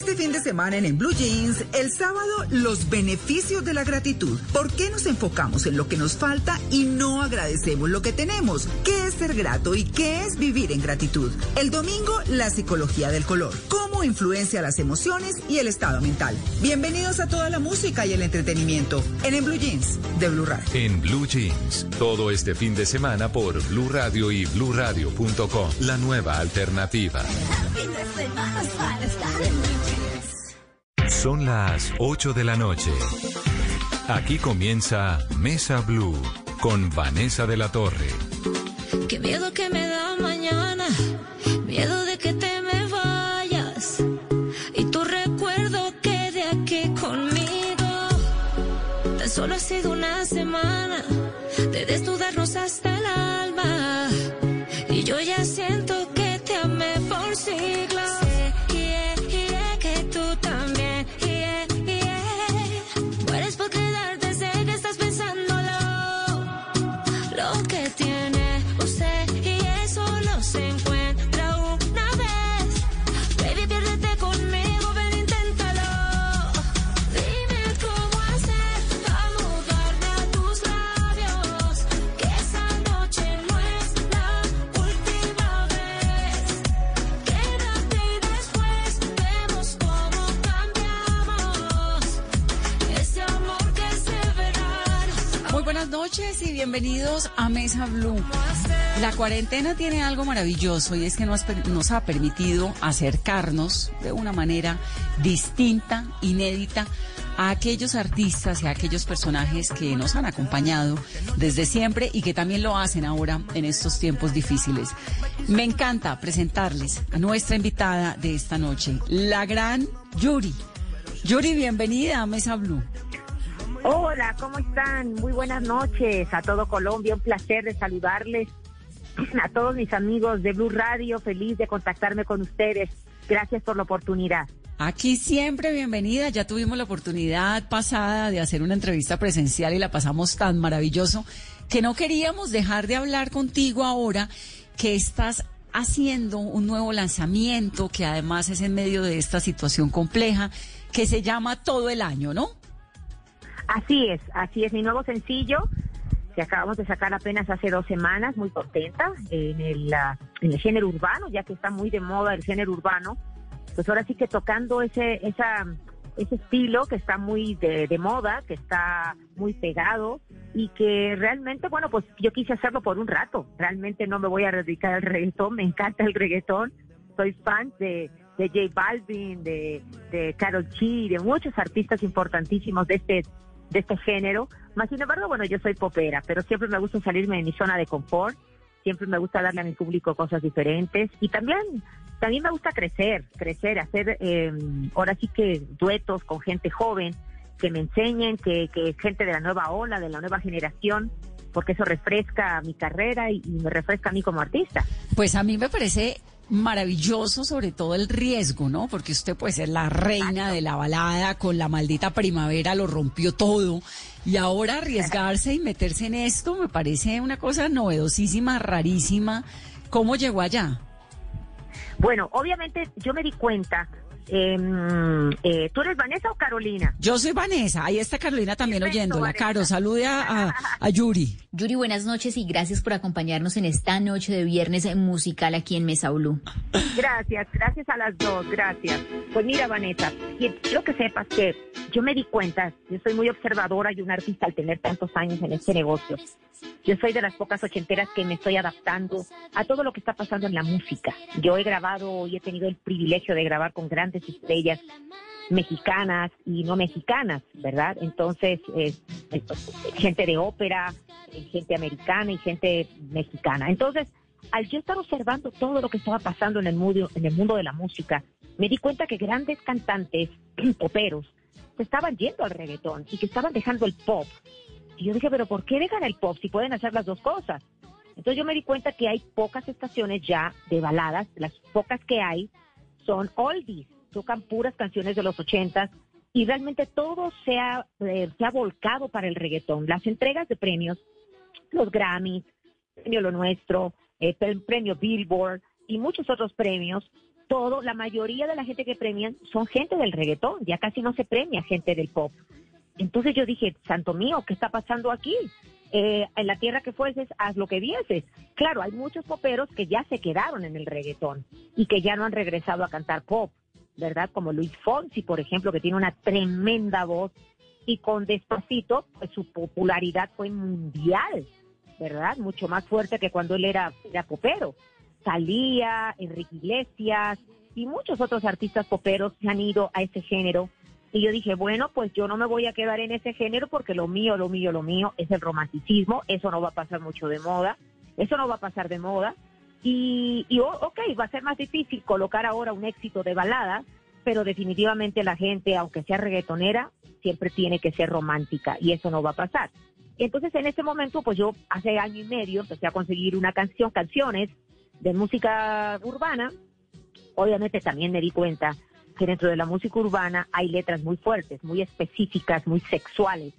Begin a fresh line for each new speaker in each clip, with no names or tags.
Este fin de semana en, en Blue Jeans, el sábado, los beneficios de la gratitud. ¿Por qué nos enfocamos en lo que nos falta y no agradecemos lo que tenemos? ¿Qué es ser grato y qué es vivir en gratitud? El domingo, la psicología del color. ¿Cómo influencia las emociones y el estado mental? Bienvenidos a toda la música y el entretenimiento en, en Blue Jeans de Blue Radio.
En Blue Jeans, todo este fin de semana por Blue Radio y BlueRadio.com. La nueva alternativa. Son las 8 de la noche. Aquí comienza Mesa Blue con Vanessa de la Torre.
Qué miedo que me da mañana, miedo de que te me vayas. Y tu recuerdo quede aquí conmigo. Tan solo ha sido una semana de desnudarnos hasta el alma. Y yo ya siento que te amé por siglos.
Noches y bienvenidos a Mesa Blue. La cuarentena tiene algo maravilloso y es que nos, nos ha permitido acercarnos de una manera distinta, inédita, a aquellos artistas y a aquellos personajes que nos han acompañado desde siempre y que también lo hacen ahora en estos tiempos difíciles. Me encanta presentarles a nuestra invitada de esta noche, la gran Yuri. Yuri, bienvenida a Mesa Blue.
Hola, ¿cómo están? Muy buenas noches a todo Colombia. Un placer de saludarles a todos mis amigos de Blue Radio. Feliz de contactarme con ustedes. Gracias por la oportunidad.
Aquí siempre bienvenida. Ya tuvimos la oportunidad pasada de hacer una entrevista presencial y la pasamos tan maravilloso que no queríamos dejar de hablar contigo ahora que estás haciendo un nuevo lanzamiento que además es en medio de esta situación compleja que se llama Todo el Año, ¿no?
Así es, así es. Mi nuevo sencillo que acabamos de sacar apenas hace dos semanas, muy contenta en el, ah, en el género urbano, ya que está muy de moda el género urbano. Pues ahora sí que tocando ese, esa, ese estilo que está muy de, de moda, que está muy pegado y que realmente, bueno, pues yo quise hacerlo por un rato. Realmente no me voy a dedicar al reggaetón, me encanta el reggaetón. Soy fan de, de J Balvin, de, de Karol G, de muchos artistas importantísimos de este de este género. Más sin embargo, bueno, yo soy popera, pero siempre me gusta salirme de mi zona de confort, siempre me gusta darle a mi público cosas diferentes y también también me gusta crecer, crecer, hacer eh, ahora sí que duetos con gente joven que me enseñen, que, que gente de la nueva ola, de la nueva generación, porque eso refresca mi carrera y, y me refresca a mí como artista.
Pues a mí me parece maravilloso sobre todo el riesgo, ¿no? Porque usted puede ser la reina de la balada con la maldita primavera, lo rompió todo. Y ahora arriesgarse y meterse en esto me parece una cosa novedosísima, rarísima. ¿Cómo llegó allá?
Bueno, obviamente yo me di cuenta. Eh, eh, ¿Tú eres Vanessa o Carolina?
Yo soy Vanessa, ahí está Carolina también
Perfecto,
oyéndola.
Vanessa.
Caro, salude a, a- a Yuri.
Yuri, buenas noches y gracias por acompañarnos en esta noche de viernes musical aquí en Mesa Blue.
Gracias, gracias a las dos, gracias. Pues mira, Vanessa, quiero que sepas que yo me di cuenta, yo soy muy observadora y un artista al tener tantos años en este negocio. Yo soy de las pocas ochenteras que me estoy adaptando a todo lo que está pasando en la música. Yo he grabado y he tenido el privilegio de grabar con grandes estrellas mexicanas y no mexicanas, ¿verdad? Entonces, gente de ópera, eh, gente americana y gente mexicana. Entonces, al yo estar observando todo lo que estaba pasando en el mundo, en el mundo de la música, me di cuenta que grandes cantantes poperos se estaban yendo al reggaetón y que estaban dejando el pop. Y yo dije, pero ¿por qué dejan el pop si pueden hacer las dos cosas? Entonces yo me di cuenta que hay pocas estaciones ya de baladas, las pocas que hay son oldies, tocan puras canciones de los ochentas y realmente todo se ha, eh, se ha volcado para el reggaetón. Las entregas de premios, los Grammys, Premio Lo Nuestro, eh, el Premio Billboard y muchos otros premios todo, la mayoría de la gente que premian son gente del reggaetón, ya casi no se premia gente del pop. Entonces yo dije, santo mío, ¿qué está pasando aquí? Eh, en la tierra que fueses, haz lo que vieses. Claro, hay muchos poperos que ya se quedaron en el reggaetón y que ya no han regresado a cantar pop, ¿verdad? Como Luis Fonsi, por ejemplo, que tiene una tremenda voz y con Despacito, pues su popularidad fue mundial, ¿verdad? Mucho más fuerte que cuando él era, era popero. Salía, Enrique Iglesias y muchos otros artistas poperos se han ido a ese género y yo dije, bueno, pues yo no me voy a quedar en ese género porque lo mío, lo mío, lo mío es el romanticismo, eso no va a pasar mucho de moda, eso no va a pasar de moda. Y, y ok, va a ser más difícil colocar ahora un éxito de balada, pero definitivamente la gente, aunque sea reggaetonera, siempre tiene que ser romántica y eso no va a pasar. Entonces en ese momento, pues yo hace año y medio empecé a conseguir una canción, canciones de música urbana. Obviamente también me di cuenta que dentro de la música urbana hay letras muy fuertes, muy específicas, muy sexuales.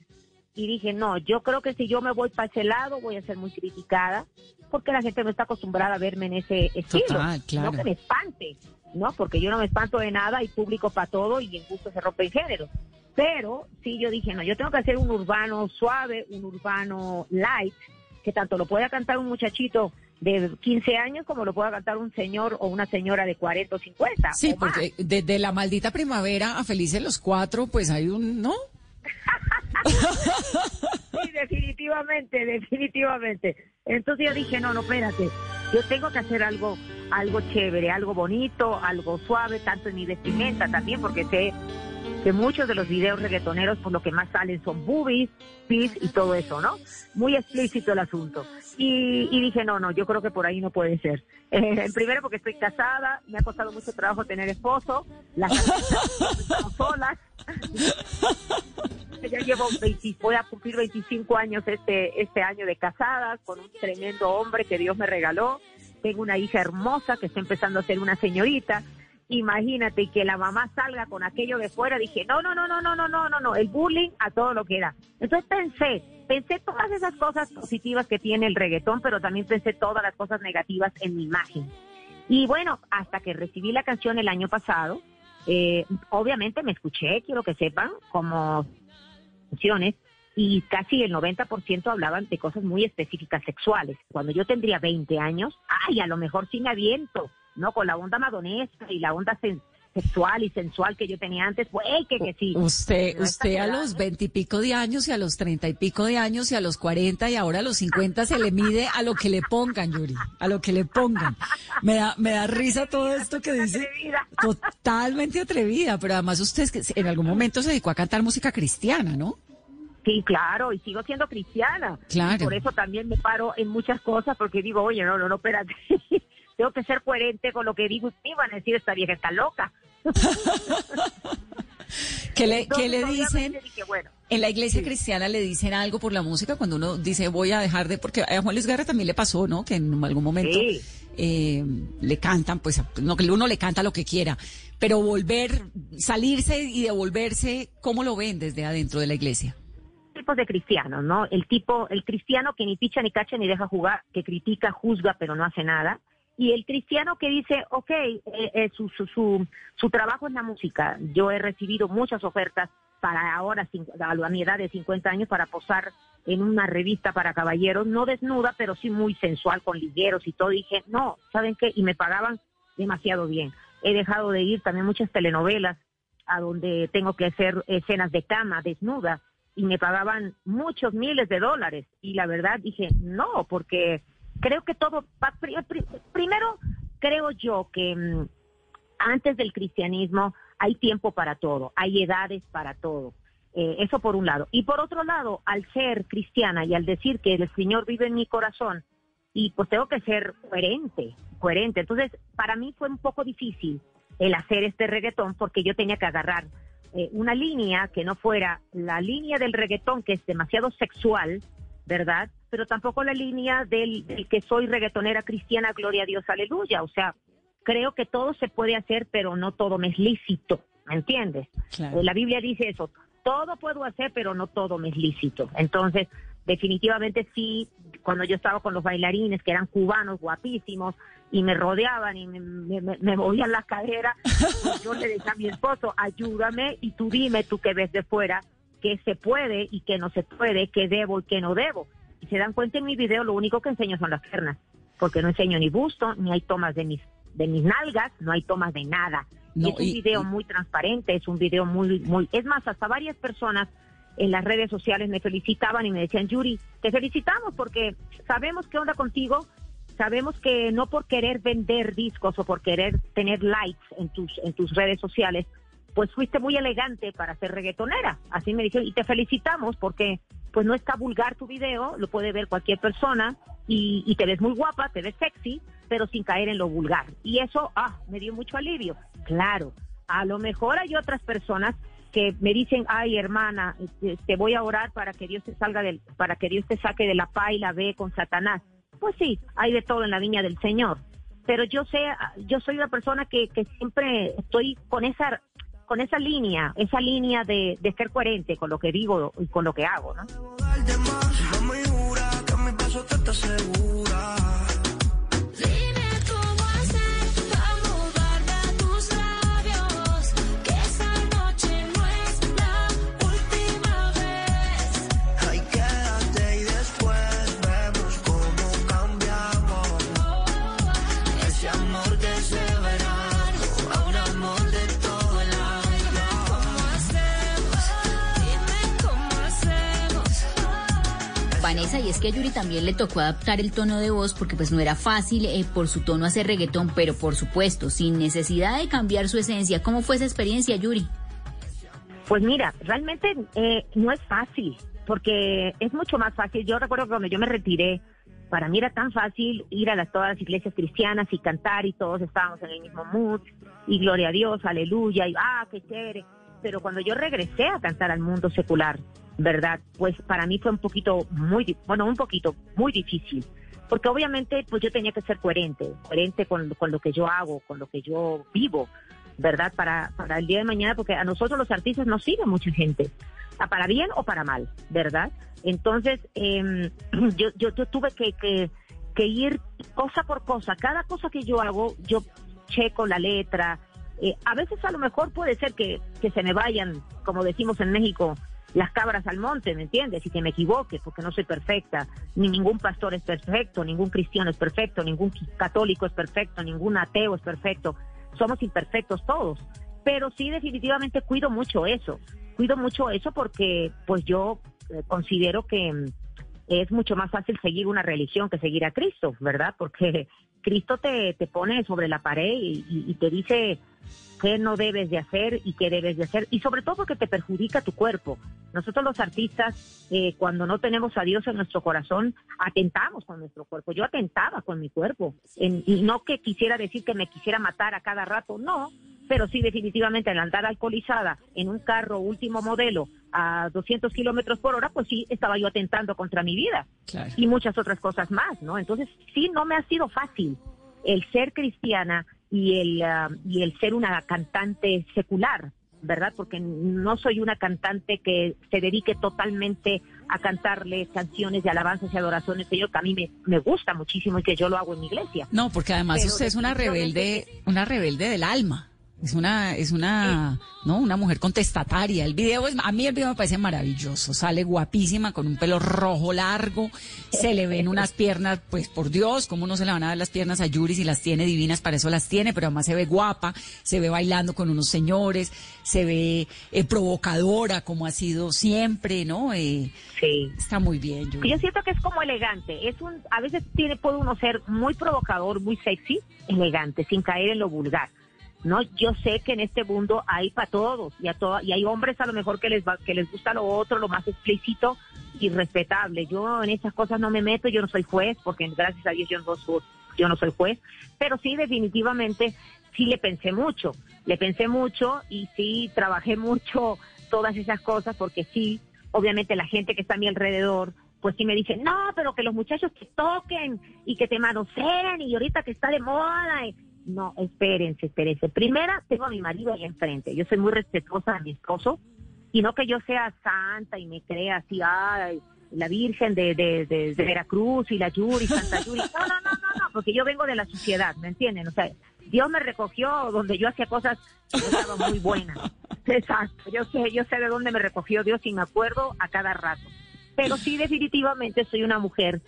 Y dije, no, yo creo que si yo me voy para ese lado voy a ser muy criticada, porque la gente no está acostumbrada a verme en ese estilo. No que me espante, ¿no? Porque yo no me espanto de nada y público para todo y en gusto se rompe el género. Pero sí yo dije, no, yo tengo que hacer un urbano suave, un urbano light, que tanto lo pueda cantar un muchachito de 15 años como lo pueda cantar un señor o una señora de 40 o 50.
Sí, porque desde la maldita primavera a Felices los Cuatro, pues hay un, ¿no?
sí, definitivamente, definitivamente. Entonces yo dije, no, no, espérate, yo tengo que hacer algo, algo chévere, algo bonito, algo suave, tanto en mi vestimenta también, porque sé que muchos de los videos reggaetoneros por lo que más salen son boobies, pis y todo eso, ¿no? Muy explícito el asunto. Y, dije, no, no, yo creo que por ahí no puede ser. Eh, primero porque estoy casada, me ha costado mucho trabajo tener esposo, las solas. Ya llevo 20, voy a cumplir 25 años este, este año de casada con un tremendo hombre que Dios me regaló. Tengo una hija hermosa que está empezando a ser una señorita imagínate que la mamá salga con aquello de fuera, dije, no, no, no, no, no, no, no, no, no, el bullying a todo lo que era. Entonces pensé, pensé todas esas cosas positivas que tiene el reggaetón, pero también pensé todas las cosas negativas en mi imagen. Y bueno, hasta que recibí la canción el año pasado, eh, obviamente me escuché, quiero que sepan, como canciones, y casi el 90% hablaban de cosas muy específicas sexuales. Cuando yo tendría 20 años, ay, a lo mejor sin aviento, ¿no? Con la onda madonesca y la onda sexual y sensual que yo tenía antes, pues que, que sí.
Usted, usted a los veintipico de años y a los treinta y pico de años y a los cuarenta y ahora a los cincuenta se le mide a lo que le pongan, Yuri, a lo que le pongan. Me da, me da risa todo esto que dice. Totalmente atrevida, pero además usted en algún momento se dedicó a cantar música cristiana, ¿no?
Sí, claro, y sigo siendo cristiana. Claro. por eso también me paro en muchas cosas porque digo, oye, no, no, no, espérate tengo que ser coherente con lo que digo y van a decir esta vieja está loca.
¿Qué le, le dicen? en la iglesia cristiana le dicen algo por la música cuando uno dice voy a dejar de, porque a Juan Luis Guerra también le pasó, ¿no? Que en algún momento eh, le cantan, pues no que uno le canta lo que quiera, pero volver, salirse y devolverse, ¿cómo lo ven desde adentro de la iglesia?
tipos de cristianos, ¿no? El tipo, el cristiano que ni picha ni cacha ni deja jugar, que critica, juzga, pero no hace nada y el cristiano que dice, ok, eh, eh, su, su, su, su, trabajo es la música. Yo he recibido muchas ofertas para ahora, a mi edad de 50 años, para posar en una revista para caballeros, no desnuda, pero sí muy sensual, con ligueros y todo. dije, no, ¿saben qué? Y me pagaban demasiado bien. He dejado de ir también muchas telenovelas a donde tengo que hacer escenas de cama, desnuda, y me pagaban muchos miles de dólares. Y la verdad dije, no, porque creo que todo, primero creo yo que mm, antes del cristianismo hay tiempo para todo, hay edades para todo. Eh, eso por un lado. Y por otro lado, al ser cristiana y al decir que el Señor vive en mi corazón, y pues tengo que ser coherente, coherente. Entonces, para mí fue un poco difícil el hacer este reggaetón porque yo tenía que agarrar eh, una línea que no fuera la línea del reggaetón, que es demasiado sexual, ¿verdad? Pero tampoco la línea del, que soy reggaetonera cristiana, gloria a Dios, aleluya. O sea, creo que todo se puede hacer, pero no todo me es lícito, ¿me entiendes? Eh, la Biblia dice eso, todo puedo hacer, pero no todo me es lícito. Entonces, definitivamente sí cuando yo estaba con los bailarines que eran cubanos guapísimos y me rodeaban y me, me, me movían la cadera, pues yo le decía a mi esposo, ayúdame y tú dime, tú que ves de fuera, qué se puede y qué no se puede, qué debo y qué no debo. Se dan cuenta en mi video, lo único que enseño son las piernas, porque no enseño ni busto, ni hay tomas de mis, de mis nalgas, no hay tomas de nada.
No,
y es un
y-
video
y-
muy transparente, es un video muy, muy, es más, hasta varias personas en las redes sociales me felicitaban y me decían, Yuri, te felicitamos porque sabemos qué onda contigo, sabemos que no por querer vender discos o por querer tener likes en tus, en tus redes sociales, pues fuiste muy elegante para ser reggaetonera. Así me dijeron, y te felicitamos porque pues no está vulgar tu video, lo puede ver cualquier persona y, y te ves muy guapa, te ves sexy, pero sin caer en lo vulgar. Y eso, ah, me dio mucho alivio. Claro, a lo mejor hay otras personas que me dicen, ay hermana, este, te voy a orar para que Dios te salga del, para que Dios te saque de la pa y la B con Satanás. Pues sí, hay de todo en la viña del Señor. Pero yo sé, yo soy una persona que, que siempre estoy con esa, con esa línea, esa línea de, ser coherente con lo que digo y con lo que hago, ¿no?
Vanessa, y es que a Yuri también le tocó adaptar el tono de voz porque pues no era fácil eh, por su tono hacer reggaetón, pero por supuesto, sin necesidad de cambiar su esencia. ¿Cómo fue esa experiencia, Yuri?
Pues mira, realmente eh, no es fácil, porque es mucho más fácil. Yo recuerdo cuando yo me retiré, para mí era tan fácil ir a las, todas las iglesias cristianas y cantar y todos estábamos en el mismo mood y gloria a Dios, aleluya, y ah, qué chévere. Pero cuando yo regresé a cantar al mundo secular, ¿verdad? Pues para mí fue un poquito muy, bueno, un poquito muy difícil. Porque obviamente pues yo tenía que ser coherente, coherente con, con lo que yo hago, con lo que yo vivo. ¿verdad? Para, para el día de mañana, porque a nosotros los artistas nos sigue mucha gente, para bien o para mal, ¿verdad? Entonces, em, yo, yo, yo tuve que, que, que ir cosa por cosa, cada cosa que yo hago, yo checo la letra, eh, a veces a lo mejor puede ser que, que se me vayan, como decimos en México, las cabras al monte, ¿me entiendes? Y que me equivoque, porque no soy perfecta, ni ningún pastor es perfecto, ningún cristiano es perfecto, ningún católico es perfecto, ningún ateo es perfecto, somos imperfectos todos, pero sí definitivamente cuido mucho eso, cuido mucho eso porque pues yo eh, considero que mm, es mucho más fácil seguir una religión que seguir a Cristo, ¿verdad? Porque Cristo te, te pone sobre la pared y, y- y te dice qué no debes de hacer y qué debes de hacer, y sobre todo porque te perjudica tu cuerpo. Nosotros los artistas, eh, cuando no tenemos a Dios en nuestro corazón, atentamos con nuestro cuerpo. Yo atentaba con mi cuerpo, En- y no que quisiera decir que me quisiera matar a cada rato, no, pero sí definitivamente al andar alcoholizada en un carro último modelo a 200 kilómetros por hora, pues sí estaba yo atentando contra mi vida
Claro.
y muchas otras cosas más, ¿no? Entonces, sí, no me ha sido fácil el ser cristiana y el, ah, y el ser una cantante secular, ¿verdad? Porque no soy una cantante que se dedique totalmente a cantarle canciones de alabanzas y adoraciones Señor, que a mí me, me gusta muchísimo y que yo lo hago en mi iglesia.
No, porque además
Pero
usted es una rebelde, una rebelde del alma. Es una, es una, no, una mujer contestataria. El video es, a mí el video me parece maravilloso. Sale guapísima con un pelo rojo largo. Se le ven unas piernas, pues por Dios, cómo no se le van a ver las piernas a Yuri si las tiene divinas, para eso las tiene, pero además se ve guapa, se ve bailando con unos señores, se ve eh, provocadora como ha sido siempre, ¿no? Eh,
Sí.
está muy bien, Yuri.
Yo siento que es como elegante. Es un, a veces tiene, puede uno ser muy provocador, muy sexy, elegante, sin caer en lo vulgar. No, yo sé que en este mundo hay para todos y a to- y hay hombres a lo mejor que les va, que les gusta lo otro, lo más explícito y respetable. Yo en esas cosas no me meto, yo no soy juez, porque gracias a Dios yo no soy, yo no soy juez, pero sí definitivamente sí le pensé mucho, le pensé mucho y sí trabajé mucho todas esas cosas porque sí, obviamente la gente que está a mi alrededor pues sí me dice, no, pero que los muchachos te toquen y que te manoseen y ahorita que está de moda. No, espérense, espérense. Primera, tengo a mi marido ahí enfrente. Yo soy muy respetuosa de mi esposo y no que yo sea santa y me crea así, ay, la Virgen de, de, de, de Veracruz y la Yuri, Santa Yuri. No, no, no, no, no, porque yo vengo de la sociedad, ¿me entienden? O sea, Dios me recogió donde yo hacía cosas que estaban muy buenas. Exacto, yo sé, yo sé de dónde me recogió Dios y me acuerdo a cada rato. Pero sí, definitivamente soy una mujer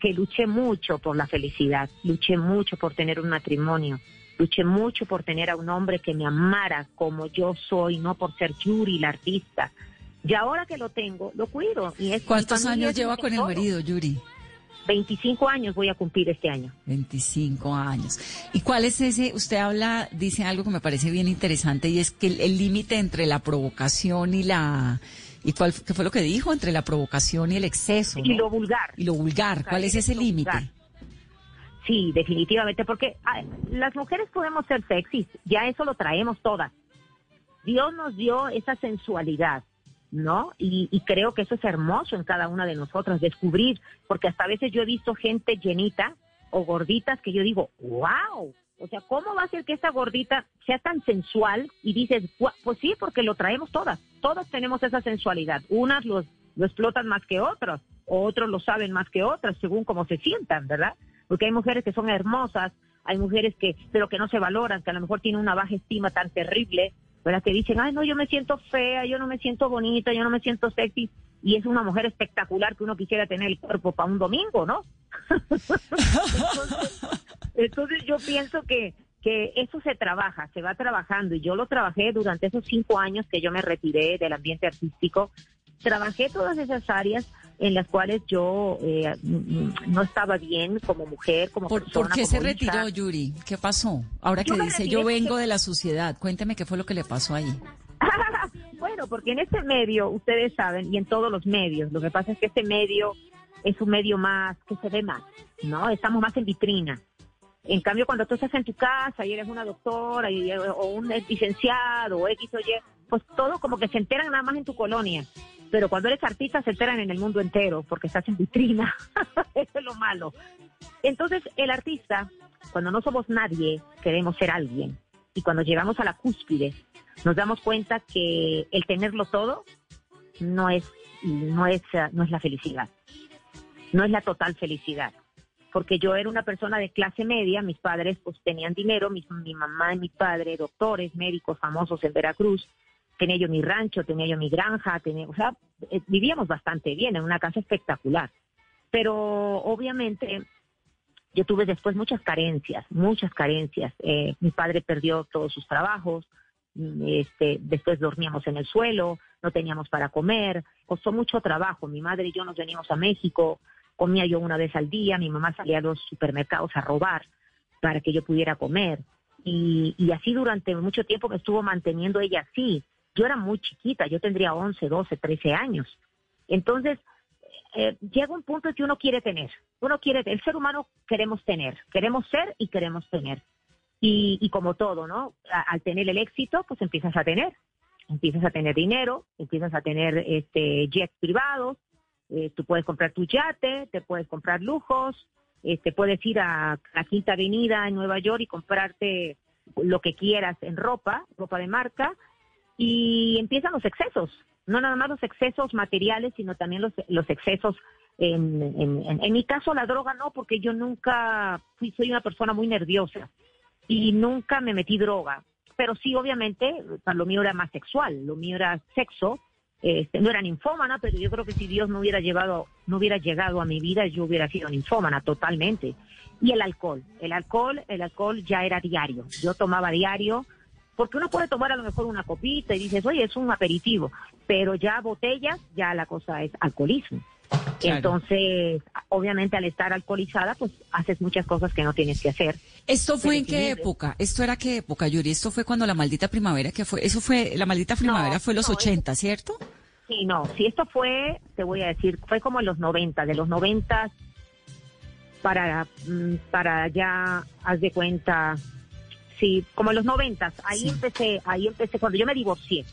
que luché mucho por la felicidad, luché mucho por tener un matrimonio, luché mucho por tener a un hombre que me amara como yo soy, no por ser Yuri, la artista. Y ahora que lo tengo, lo cuido. Y es,
¿Cuántos años lleva con el marido, Yuri?
25 años voy a cumplir este año.
25 años. ¿Y cuál es ese? Usted habla, dice algo que me parece bien interesante y es que el límite entre la provocación y la... ¿Y cuál qué fue lo que dijo? Entre la provocación y el exceso.
Y
¿no?
lo vulgar.
Y lo vulgar. ¿Cuál es ese límite?
Sí, definitivamente, porque ay, las mujeres podemos ser sexys, ya eso lo traemos todas. Dios nos dio esa sensualidad, ¿no? Y, y creo que eso es hermoso en cada una de nosotras, descubrir, porque hasta a veces yo he visto gente llenita o gorditas que yo digo, wow, o sea, ¿cómo va a ser que esa gordita sea tan sensual? Y dices, "Gua- pues sí, porque lo traemos todas, todas tenemos esa sensualidad, unas los, lo explotan más que otras, otros lo saben más que otras, según cómo se sientan, ¿verdad? Porque hay mujeres que son hermosas, hay mujeres que, pero que no se valoran, que a lo mejor tienen una baja estima tan terrible, ¿verdad? Que dicen, ay, no, yo me siento fea, yo no me siento bonita, yo no me siento sexy. Y es una mujer espectacular que uno quisiera tener el cuerpo para un domingo, ¿no? entonces, entonces yo pienso que, que eso se trabaja, se va trabajando. Y yo lo trabajé durante esos cinco años que yo me retiré del ambiente artístico. Trabajé todas esas áreas en las cuales yo eh, mm, no estaba bien como mujer, como
¿Por,
persona.
por qué se
hija.
retiró, Yuri? ¿Qué pasó? Ahora que dice, yo vengo de la sociedad, cuénteme qué fue lo que le pasó ahí.
Bueno, porque en este medio, ustedes saben, y en todos los medios, lo que pasa es que este medio es un medio más que se ve más, ¿no? Estamos más en vitrina. En cambio, cuando tú estás en tu casa y eres una doctora o un licenciado o X o Y, pues todo como que se enteran nada más en tu colonia. Pero cuando eres artista se enteran en el mundo entero porque estás en vitrina. Eso es lo malo. Entonces, el artista, cuando no somos nadie, queremos ser alguien. Y cuando llegamos a la cúspide, nos damos cuenta que el tenerlo todo no es, no es, no es la felicidad. No es la total felicidad. Porque yo era una persona de clase media, mis padres pues tenían dinero, mi, mi mamá y mi padre, doctores, médicos famosos en Veracruz, tenía yo mi rancho, tenía yo mi granja, tenía, o sea, eh, vivíamos bastante bien, en una casa espectacular. Pero obviamente yo tuve después muchas carencias, muchas carencias. Eh, mi padre perdió todos sus trabajos, este, después dormíamos en el suelo, no teníamos para comer, costó mucho trabajo. Mi madre y yo nos veníamos a México, comía yo una vez al día, mi mamá salía a los supermercados a robar para que yo pudiera comer. Y, y así durante mucho tiempo me estuvo manteniendo ella así. Yo era muy chiquita, yo tendría 11, 12, 13 años. Entonces, eh, llega un punto que uno quiere tener. Uno quiere, el ser humano queremos tener, queremos ser y queremos tener. Y, y como todo, ¿no? Al tener el éxito, pues empiezas a tener. Empiezas a tener dinero, empiezas a tener este jets privados, eh, tú puedes comprar tu yate, te puedes comprar lujos, este, puedes ir a la Quinta Avenida en Nueva York y comprarte lo que quieras en ropa, ropa de marca, y empiezan los excesos. No nada más los excesos materiales, sino también los, los excesos. En, en- en mi caso, la droga no, porque yo nunca fui, soy una persona muy nerviosa y nunca me metí droga. Pero sí, obviamente, lo mío era más sexual, lo mío era sexo. Este, no era ninfómana, pero yo creo que si Dios no hubiera llevado, no hubiera llegado a mi vida, yo hubiera sido ninfómana totalmente. Y el alcohol, el alcohol, el alcohol ya era diario. Yo tomaba diario, porque uno puede tomar a lo mejor una copita y dices, oye, es un aperitivo, pero ya botellas, ya la cosa es alcoholismo.
Claro.
Entonces, obviamente al estar alcoholizada, pues haces muchas cosas que no tienes que hacer.
¿Esto fue en qué época? ¿Esto era qué época, Yuri? ¿Esto fue cuando la maldita primavera que fue? Eso fue, la maldita primavera fue los
no,
80, ¿cierto?
Sí, no, si esto fue, te voy a decir, fue como en los 90, de los 90 para, mm, para ya, haz de cuenta, sí, como en los 90, ahí
Sí.
empecé, ahí empecé, cuando yo me divorcié.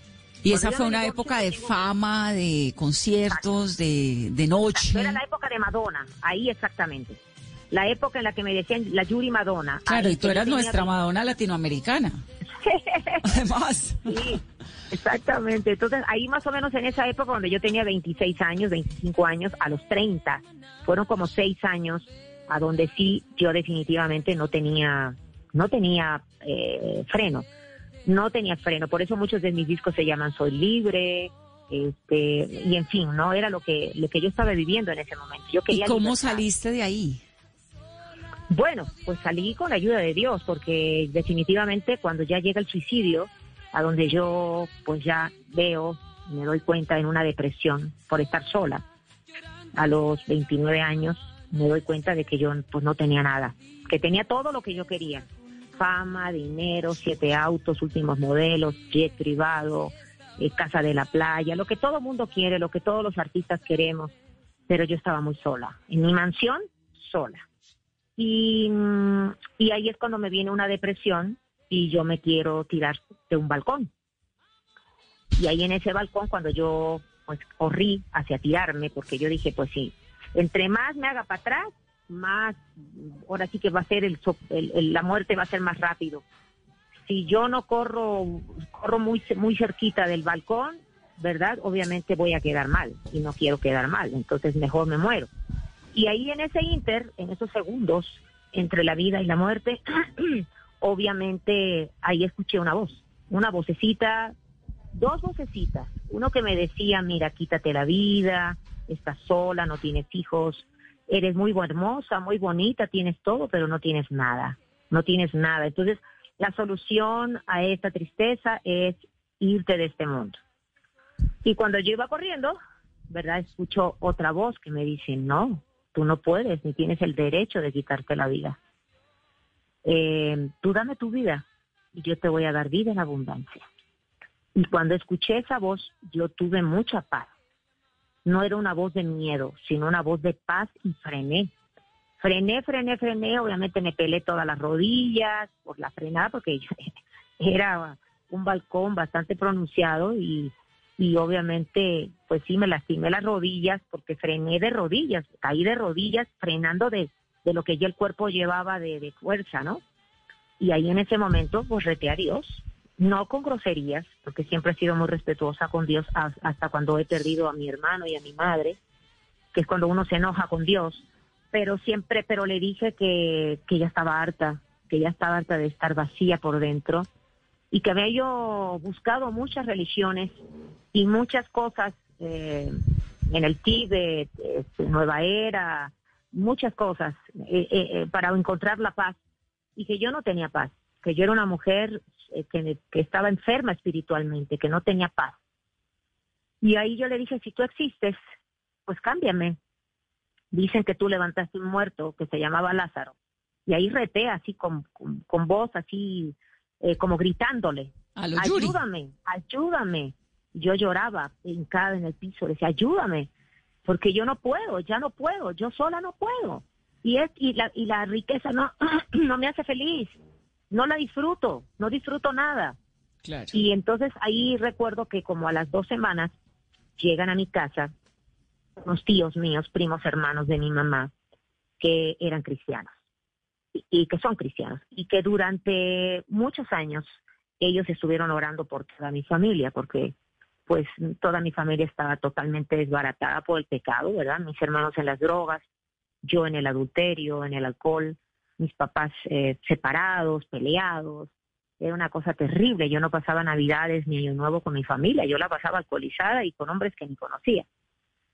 Y esa fue una época de fama, de conciertos, de, de noche.
Era la época de Madonna, ahí exactamente. La época en la que me decían la Yuri Madonna.
Claro, y tú eras nuestra Madonna latinoamericana. Además.
Sí, Exactamente. Entonces, ahí más o menos en esa época, cuando yo tenía 26 años, 25 años, a los 30, fueron como seis años a donde sí yo definitivamente no tenía, no tenía eh, freno. No tenía freno. Por eso muchos de mis discos se llaman Soy Libre, este, y en fin, no era lo que, lo que yo estaba viviendo en ese momento. Yo
¿Y cómo
libertad.
saliste de ahí?
Bueno, pues salí con la ayuda de Dios, porque definitivamente cuando ya llega el suicidio, a donde yo pues ya veo, me doy cuenta en una depresión por estar sola, a los 29 años me doy cuenta de que yo pues no tenía nada, que tenía todo lo que yo quería, fama, dinero, siete autos, últimos modelos, jet privado, eh, casa de la playa, lo que todo mundo quiere, lo que todos los artistas queremos, pero yo estaba muy sola, en mi mansión, sola. Y, mm, y ahí es cuando me viene una depresión y yo me quiero tirar de un balcón. Y ahí en ese balcón, cuando yo pues corrí hacia tirarme, porque yo dije, pues sí, entre más me haga para atrás, más, ahora sí que va a ser el, el- el- la muerte va a ser más rápido. Si yo no corro, corro muy, muy cerquita del balcón, ¿verdad? Obviamente voy a quedar mal y no quiero quedar mal, entonces mejor me muero. Y ahí en ese inter, en esos segundos entre la vida y la muerte, obviamente ahí escuché una voz, una vocecita, dos vocecitas, uno que me decía, mira, quítate la vida, estás sola, no tienes hijos, eres muy hermosa, muy bonita, tienes todo, pero no tienes nada, no tienes nada. Entonces, la solución a esta tristeza es irte de este mundo. Y cuando yo iba corriendo, ¿verdad? Escucho otra voz que me dice, no, tú no puedes, ni tienes el derecho de quitarte la vida. Eh, tú dame tu vida y yo te voy a dar vida en abundancia. Y cuando escuché esa voz, yo tuve mucha paz. No era una voz de miedo, sino una voz de paz y frené. Frené, frené, frené. Obviamente me pelé todas las rodillas por la frenada porque yo- era un balcón bastante pronunciado y, y obviamente pues sí me lastimé las rodillas porque frené de rodillas, caí de rodillas frenando de, de lo que ya el cuerpo llevaba de, fuerza, ¿no? Y ahí en ese momento pues a Dios, no con groserías, porque siempre he sido muy respetuosa con Dios has- hasta cuando he perdido a mi hermano y a mi madre, que es cuando uno se enoja con Dios, pero siempre, pero le dije que, que ya estaba harta, que ya estaba harta de estar vacía por dentro y que había yo buscado muchas religiones y muchas cosas eh, en el Tíbet, este, Nueva Era, muchas cosas eh, eh, para encontrar la paz. Y que yo no tenía paz, que yo era una mujer eh, que, que estaba enferma espiritualmente, que no tenía paz. Y ahí yo le dije, si tú existes, pues cámbiame. Dicen que tú levantaste un muerto que se llamaba Lázaro. Y ahí reté así con, con, con voz, así eh, como gritándole, ayúdame, ayúdame. Yo lloraba hincada en el piso, decía, ayúdame, porque yo no puedo, ya no puedo, yo sola no puedo. Y, es, y, la, y la riqueza no, no me hace feliz, no la disfruto, no disfruto nada.
Claro.
Y entonces ahí recuerdo que como a las dos semanas llegan a mi casa unos tíos míos, primos hermanos de mi mamá, que eran cristianos y, y que son cristianos y que durante muchos años ellos estuvieron orando por toda mi familia porque pues toda mi familia estaba totalmente desbaratada por el pecado, ¿verdad? Mis hermanos en las drogas, yo en el adulterio, en el alcohol, mis papás eh, separados, peleados, era una cosa terrible. Yo no pasaba Navidades ni Año Nuevo con mi familia, yo la pasaba alcoholizada y con hombres que ni conocía.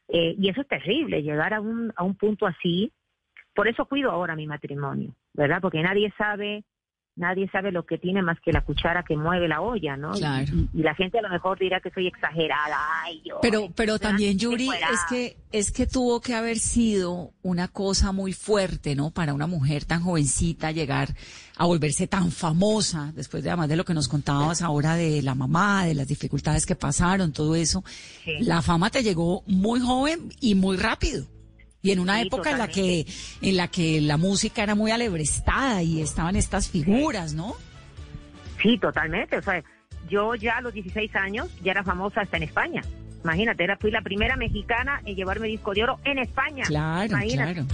Eh, y eso es terrible, llegar a un, a un punto así. Por eso cuido ahora mi matrimonio, ¿verdad? Porque nadie sabe, nadie sabe lo que tiene más que la cuchara que mueve la olla, ¿no? Y-
Claro.
Y, y la gente a lo mejor dirá que soy exagerada. Ay, yo,
Pero, pero también, Yuri, es que, es que tuvo que haber sido una cosa muy fuerte, ¿no? Para una mujer tan jovencita llegar a volverse tan famosa, después de además de lo que nos contabas ahora de la mamá, de las dificultades que pasaron, todo eso.
Sí.
La fama te llegó muy joven y muy rápido. Y en una
Sí,
época en la que, en la que la música era muy alebrestada y estaban estas figuras, ¿no?
Sí, totalmente. O sea, yo ya a los 16 años ya era famosa hasta en España. Imagínate, era, fui la primera mexicana en llevarme disco de oro en España.
Claro,
Imagínate.
claro.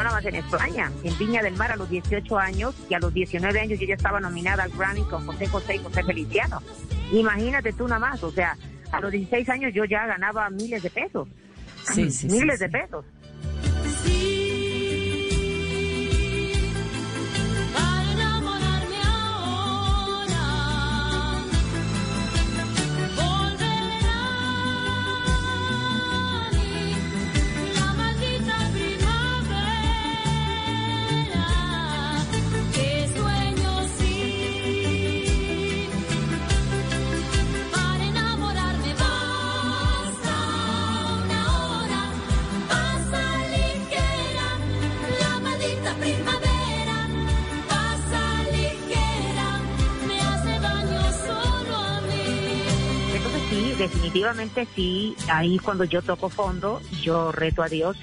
No nada más en España, en Viña del Mar a los 18 años y a los 19 años yo ya estaba nominada al Grammy con José José y José Feliciano. Imagínate tú nada más, o sea, a los 16 años yo ya ganaba miles de pesos.
Sí, sí, sí,
miles
sí.
de pesos. Definitivamente sí, ahí cuando yo toco fondo, yo reto a Dios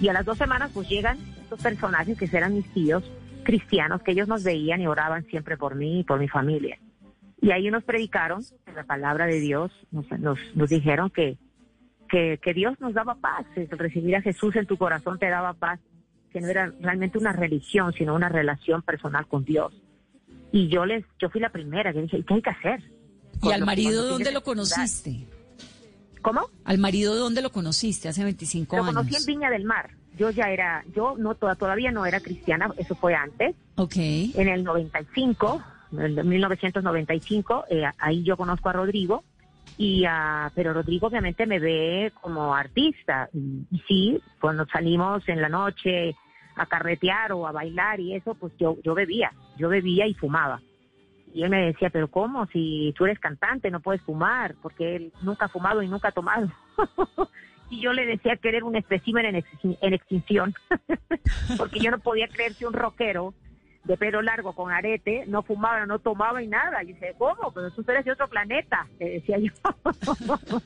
y a las dos semanas pues llegan estos personajes que eran mis tíos cristianos, que ellos nos veían y oraban siempre por mí y por mi familia. Y ahí nos predicaron la palabra de Dios, nos, nos, nos dijeron que, que, que Dios nos daba paz, que recibir a Jesús en tu corazón te daba paz, que no era realmente una religión, sino una relación personal con Dios. Y yo les, yo fui la primera que dije, ¿y qué hay que hacer?
¿Y al marido dónde lo conociste?
¿Cómo?
¿Al marido dónde lo conociste? Hace 25
Lo
años.
conocí en Viña del Mar. Yo ya era, yo no toda- todavía no era cristiana, eso fue antes,
Ok.
en el 95, en el 1995, eh, ahí yo conozco a Rodrigo, y ah, pero Rodrigo obviamente me ve como artista, y, y sí, cuando salimos en la noche a carretear o a bailar y eso, pues yo, yo bebía, yo bebía y fumaba. Y él me decía, pero ¿cómo? Si tú eres cantante, no puedes fumar, porque él nunca ha fumado y nunca ha tomado. y yo le decía que era un espécimen en, extin- en extinción, porque yo no podía creer que un rockero de pelo largo con arete no fumaba, no tomaba y nada. Y dice, ¿cómo? Pero tú eres de otro planeta, le decía yo.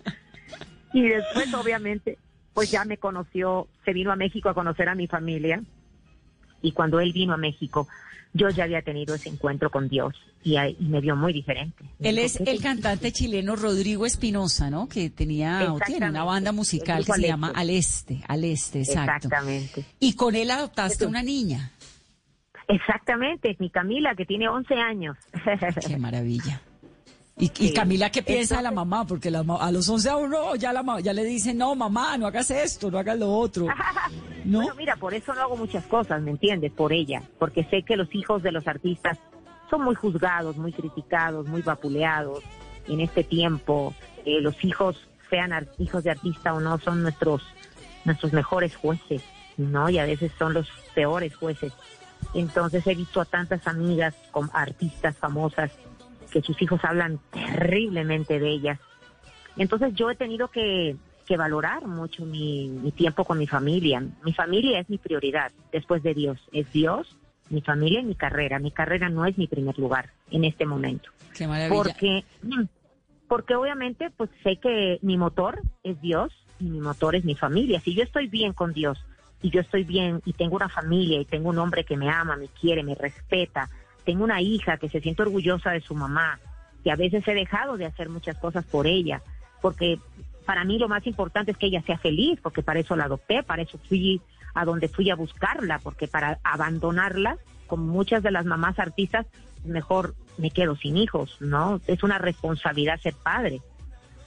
y después, obviamente, pues ya me conoció, se vino a México a conocer a mi familia. Y cuando él vino a México, yo ya había tenido ese encuentro con Dios y, ahí- y me vio muy diferente.
Él
dijo,
es
"¿Qué
el
te-
cantante chileno Rodrigo Espinosa, ¿no? Que tenía o tiene una banda musical que se llama
Este.
Al Este, Al Este, exacto.
Exactamente.
Y con él adoptaste
Eso.
una niña.
Exactamente, mi Camila, que tiene 11 años.
Qué maravilla. Y. Camila, ¿qué piensa de la mamá? Porque la a los 11 a uno ya, la, ya le dicen, no, mamá, no hagas esto, no hagas lo otro. ¿No?
Bueno, mira, por eso no hago muchas cosas, ¿me entiendes? Por ella, porque sé que los hijos de los artistas son muy juzgados, muy criticados, muy vapuleados. En este tiempo, eh, los hijos, sean hijos de artista o no, son nuestros nuestros mejores jueces, ¿no? Y a veces son los peores jueces. Entonces he visto a tantas amigas con artistas famosas que sus hijos hablan terriblemente de ellas. Entonces yo he tenido que, que valorar mucho mi, mi tiempo con mi familia. Mi familia es mi prioridad después de Dios. Es Dios, mi familia y mi carrera. Mi carrera no es mi primer lugar en este momento.
Qué maravilla.
Porque, porque obviamente pues sé que mi motor es Dios y mi motor es mi familia. Si yo estoy bien con Dios y yo estoy bien y tengo una familia y tengo un hombre que me ama, me quiere, me respeta, tengo una hija que se siente orgullosa de su mamá, que a veces he dejado de hacer muchas cosas por ella, porque para mí lo más importante es que ella sea feliz, porque para eso la adopté, para eso fui a donde fui a buscarla, porque para abandonarla, como muchas de las mamás artistas, mejor me quedo sin hijos, ¿no? Es una responsabilidad ser padre.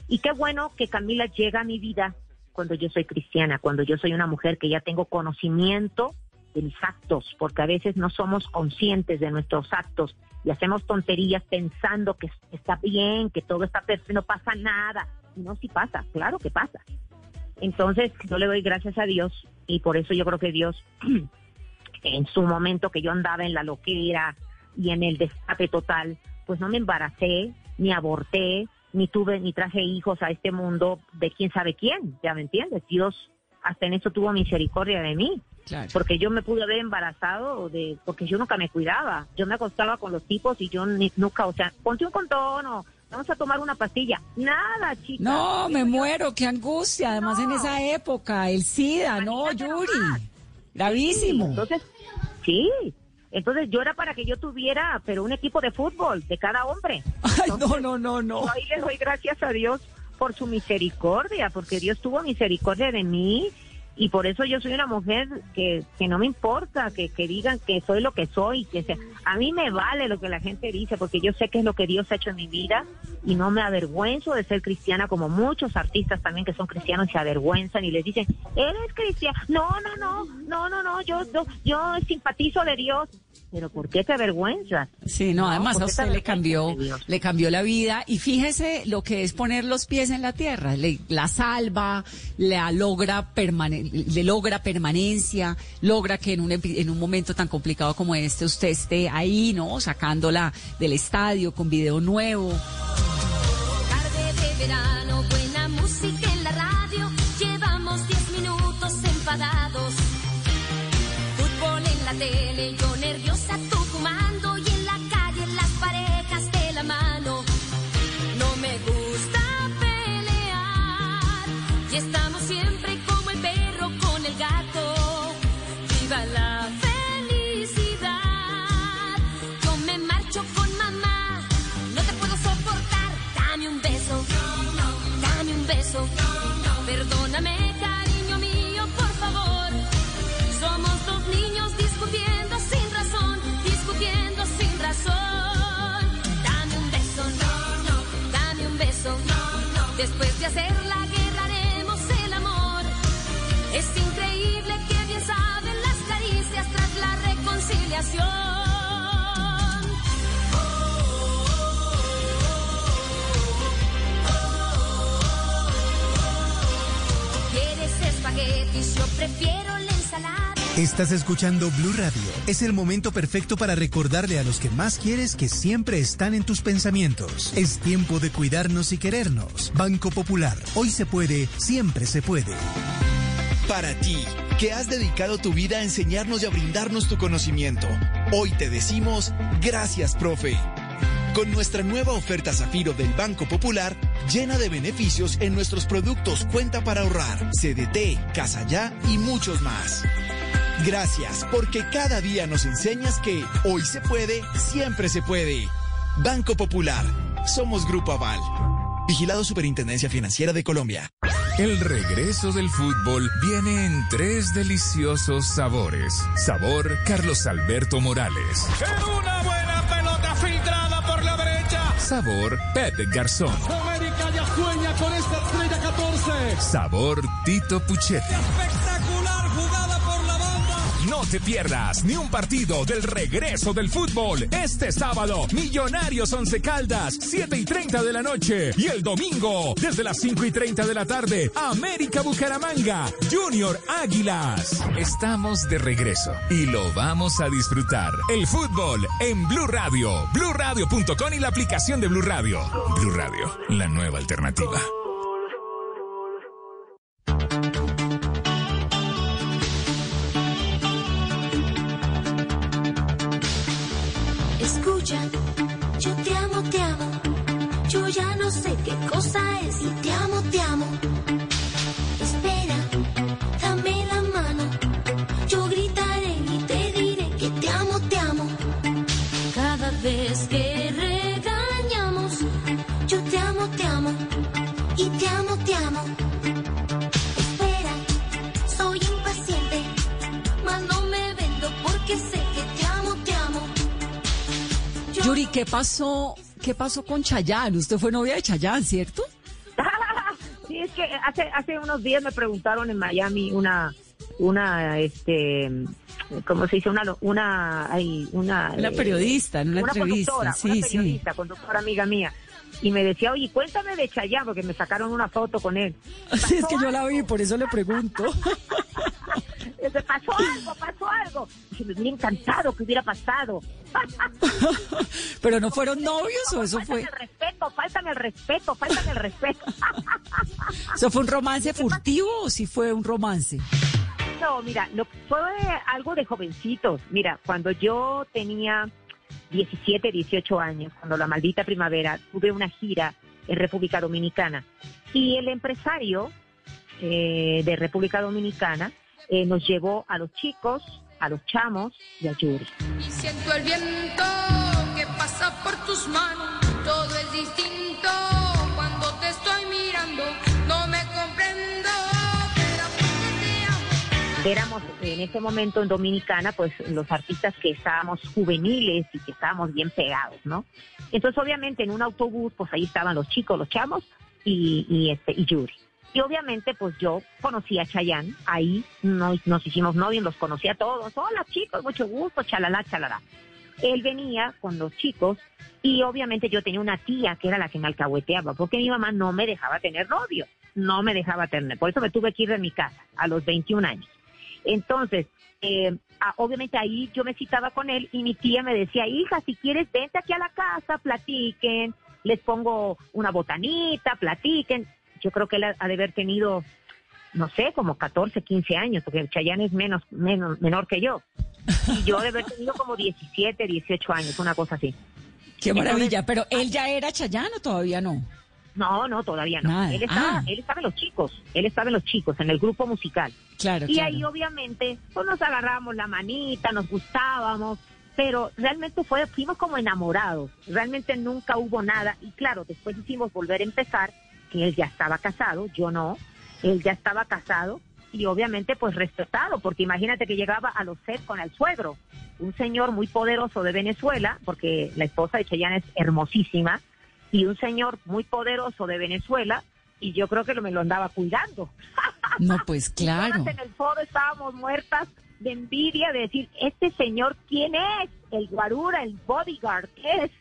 Y qué bueno que Camila llega a mi vida cuando yo soy cristiana, cuando yo soy una mujer que ya tengo conocimiento de mis actos, porque a veces no somos conscientes de nuestros actos y hacemos tonterías pensando que está bien, que todo está perfecto, no pasa nada. No, sí pasa, claro que pasa. Entonces, yo le doy gracias a Dios y por eso yo creo que Dios, en su momento que yo andaba en la loquera y en el destape total, pues no me embaracé, ni aborté, ni tuve, ni traje hijos a este mundo de quién sabe quién, ya me entiendes. Dios hasta en eso tuvo misericordia de mí,
Claro.
porque yo me pude haber embarazado de, porque yo nunca me cuidaba. Yo me acostaba con los tipos y yo ni- nunca, o sea, ponte un condón o vamos a tomar una pastilla. Nada, chica.
No, me muero, qué angustia. Además, en esa época, el SIDA, no, Yuri.
nomás.
Gravísimo.
Entonces, sí. Entonces yo era para que yo tuviera, pero un equipo de fútbol de cada hombre.
Ay, no, no, no, no.
Ahí le doy gracias a Dios por su misericordia, porque Dios tuvo misericordia de mí y por eso yo soy una mujer que, que no me importa que, que digan que soy lo que soy, que sea, a mí me vale lo que la gente dice, porque yo sé que es lo que Dios ha hecho en mi vida y no me avergüenzo de ser cristiana como muchos artistas también que son cristianos se avergüenzan y les dicen, eres cristiana, no, no, no, no, no, no, yo, yo, yo simpatizo de Dios. Pero ¿por qué te avergüenzas?
Sí, no, además
¿por
a
qué
usted
te
le cambió, le cambió la vida y fíjese lo que es poner los pies en la tierra, le, la salva, la logra permane- le logra permanencia, logra que en un epi- en un momento tan complicado como este usted esté ahí, ¿no? Sacándola del estadio con video nuevo.
Tarde de verano, Después de hacer la guerra haremos el amor. Es increíble que bien saben las caricias tras la reconciliación. ¿Quieres espaguetis? Yo prefiero.
Estás escuchando Blue Radio. Es el momento perfecto para recordarle a los que más quieres que siempre están en tus pensamientos. Es tiempo de cuidarnos y querernos. Banco Popular. Hoy se puede, siempre se puede.
Para ti, que has dedicado tu vida a enseñarnos y a brindarnos tu conocimiento, hoy te decimos gracias, profe. Con nuestra nueva oferta Zafiro del Banco Popular, llena de beneficios en nuestros productos Cuenta para ahorrar, CDT, Casa Ya y muchos más. Gracias, porque cada día nos enseñas que hoy se puede, siempre se puede. Banco Popular. Somos Grupo Aval. Vigilado Superintendencia Financiera de Colombia.
El regreso del fútbol viene en tres deliciosos sabores. Sabor Carlos Alberto Morales.
Una buena pelota filtrada por la derecha.
Sabor Pepe Garzón.
América ya sueña con esta estrella 14.
Sabor Tito Puchetti. Te pierdas ni un partido del regreso del fútbol. Este sábado, Millonarios Once Caldas, 7 y 30 de la noche. Y el domingo, desde las 5 y 30 de la tarde, América Bucaramanga, Junior Águilas. Estamos de regreso y lo vamos a disfrutar. El fútbol en Blue Radio, BlueRadio.com y la aplicación de Blue Radio. Blue Radio, la nueva alternativa.
Pasó? ¿Qué pasó con Chayanne? Usted fue novia de Chayanne, ¿cierto?
Sí, es que hace, hace unos días me preguntaron en Miami una, una, este, ¿cómo se dice? Una, una, ay, una,
Una
eh,
periodista, en una entrevista,
conductora,
sí,
una
sí.
periodista, conductora amiga mía. Y me decía, oye, cuéntame de Chayanne, porque me sacaron una foto con él.
Sí, es que yo la vi, por eso le pregunto.
Pasó algo, pasó algo. Y me hubiera encantado que hubiera pasado.
Pero no fueron novios o eso fue,
Fáltame el respeto, fáltame el respeto, fáltame el respeto.
eso fue un romance furtivo o sí fue un romance?
No, mira, lo, fue algo de jovencitos. Mira, cuando yo tenía 17, 18 años, cuando la maldita primavera, tuve una gira en República Dominicana. Y el empresario eh, de República Dominicana eh, nos llevó a los chicos, a los chamos y a Yuri.
Y siento el viento que pasa por tus manos. Todo es distinto cuando te estoy mirando. No me comprendo, pero
éramos en ese momento en Dominicana, pues los artistas que estábamos juveniles y que estábamos bien pegados, ¿no? Entonces, obviamente, en un autobús, pues ahí estaban los chicos, los chamos y, y este, y Yuri. Y obviamente, pues yo conocí a Chayanne, ahí nos, nos hicimos novios, los conocí a todos. Hola chicos, mucho gusto, chalala, chalala. Él venía con los chicos y obviamente yo tenía una tía que era la que me alcahueteaba, porque mi mamá no me dejaba tener novio, no me dejaba tener. Por eso me tuve que ir de mi casa a los 21 años. Entonces, eh, obviamente ahí yo me citaba con él y mi tía me decía, hija, si quieres, vente aquí a la casa, platiquen, les pongo una botanita, platiquen. Yo creo que él ha ha de haber tenido, no sé, como 14, 15 años, porque Chayanne es menos, menos, menor que yo. Y yo de haber tenido como 17, 18 años, una cosa así.
Qué maravilla. Pero él ya era Chayano, todavía no.
No, no, todavía no.
Nada.
Él estaba,
Ah.
él estaba en los chicos, él estaba en los chicos, en el grupo musical.
Claro,
Y
claro.
ahí obviamente pues nos agarrábamos la manita, nos gustábamos, pero realmente fue, fuimos como enamorados, realmente nunca hubo nada y claro, después hicimos volver a empezar, que él ya estaba casado, yo no, él ya estaba casado y obviamente pues respetado, porque imagínate que llegaba a los sets con el suegro, un señor muy poderoso de Venezuela, porque la esposa de Cheyenne es hermosísima, y un señor muy poderoso de Venezuela, y yo creo que lo, me lo andaba cuidando.
No, pues claro.
en el foro estábamos muertas de envidia de decir, este señor, ¿quién es? El guarura, el bodyguard, ¿qué es?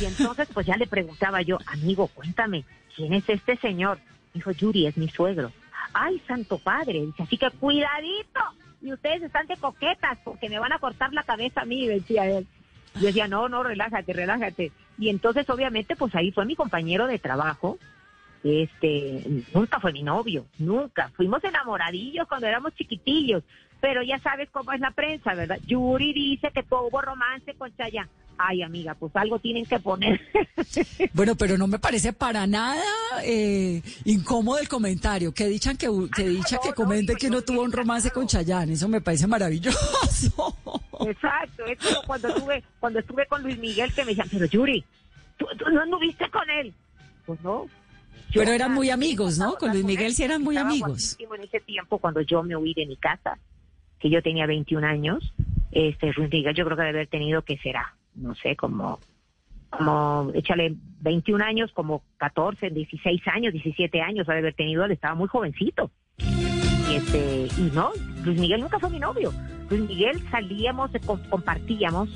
Y entonces pues ya le preguntaba yo, amigo, cuéntame, ¿quién es este señor? Dijo, Yuri, es mi suegro. Ay, santo padre, dice, así que cuidadito. Y ustedes están de coquetas porque me van a cortar la cabeza a mí, decía él. Yo decía, no, no, relájate, relájate. Y entonces obviamente pues ahí fue mi compañero de trabajo, este, nunca fue mi novio, nunca. Fuimos enamoradillos cuando éramos chiquitillos, pero ya sabes cómo es la prensa, ¿verdad? Yuri dice que hubo romance con Chayanne. Ay, amiga, pues algo tienen que poner.
Bueno, pero no me parece para nada eh, incómodo el comentario. Que dichan que, que dicha que comente que no tuvo un romance con Chayanne. Eso me parece maravilloso.
Exacto, es como cuando estuve, cuando estuve con Luis Miguel que me decían, pero Yuri, ¿tú, tú no anduviste con él? Pues no. Yo-
Pero eran muy amigos, ¿no? Con Luis Miguel sí eran muy amigos.
En ese tiempo, cuando yo me huí de mi casa, que yo tenía 21 años, este Luis Miguel yo creo que debe haber tenido, que será? No sé, como, como, échale 21 años, como 14, 16 años, 17 años, debe haber tenido, él estaba muy jovencito. Y este, y no, Luis Miguel nunca fue mi novio. Luis Miguel salíamos, eh, com- compartíamos,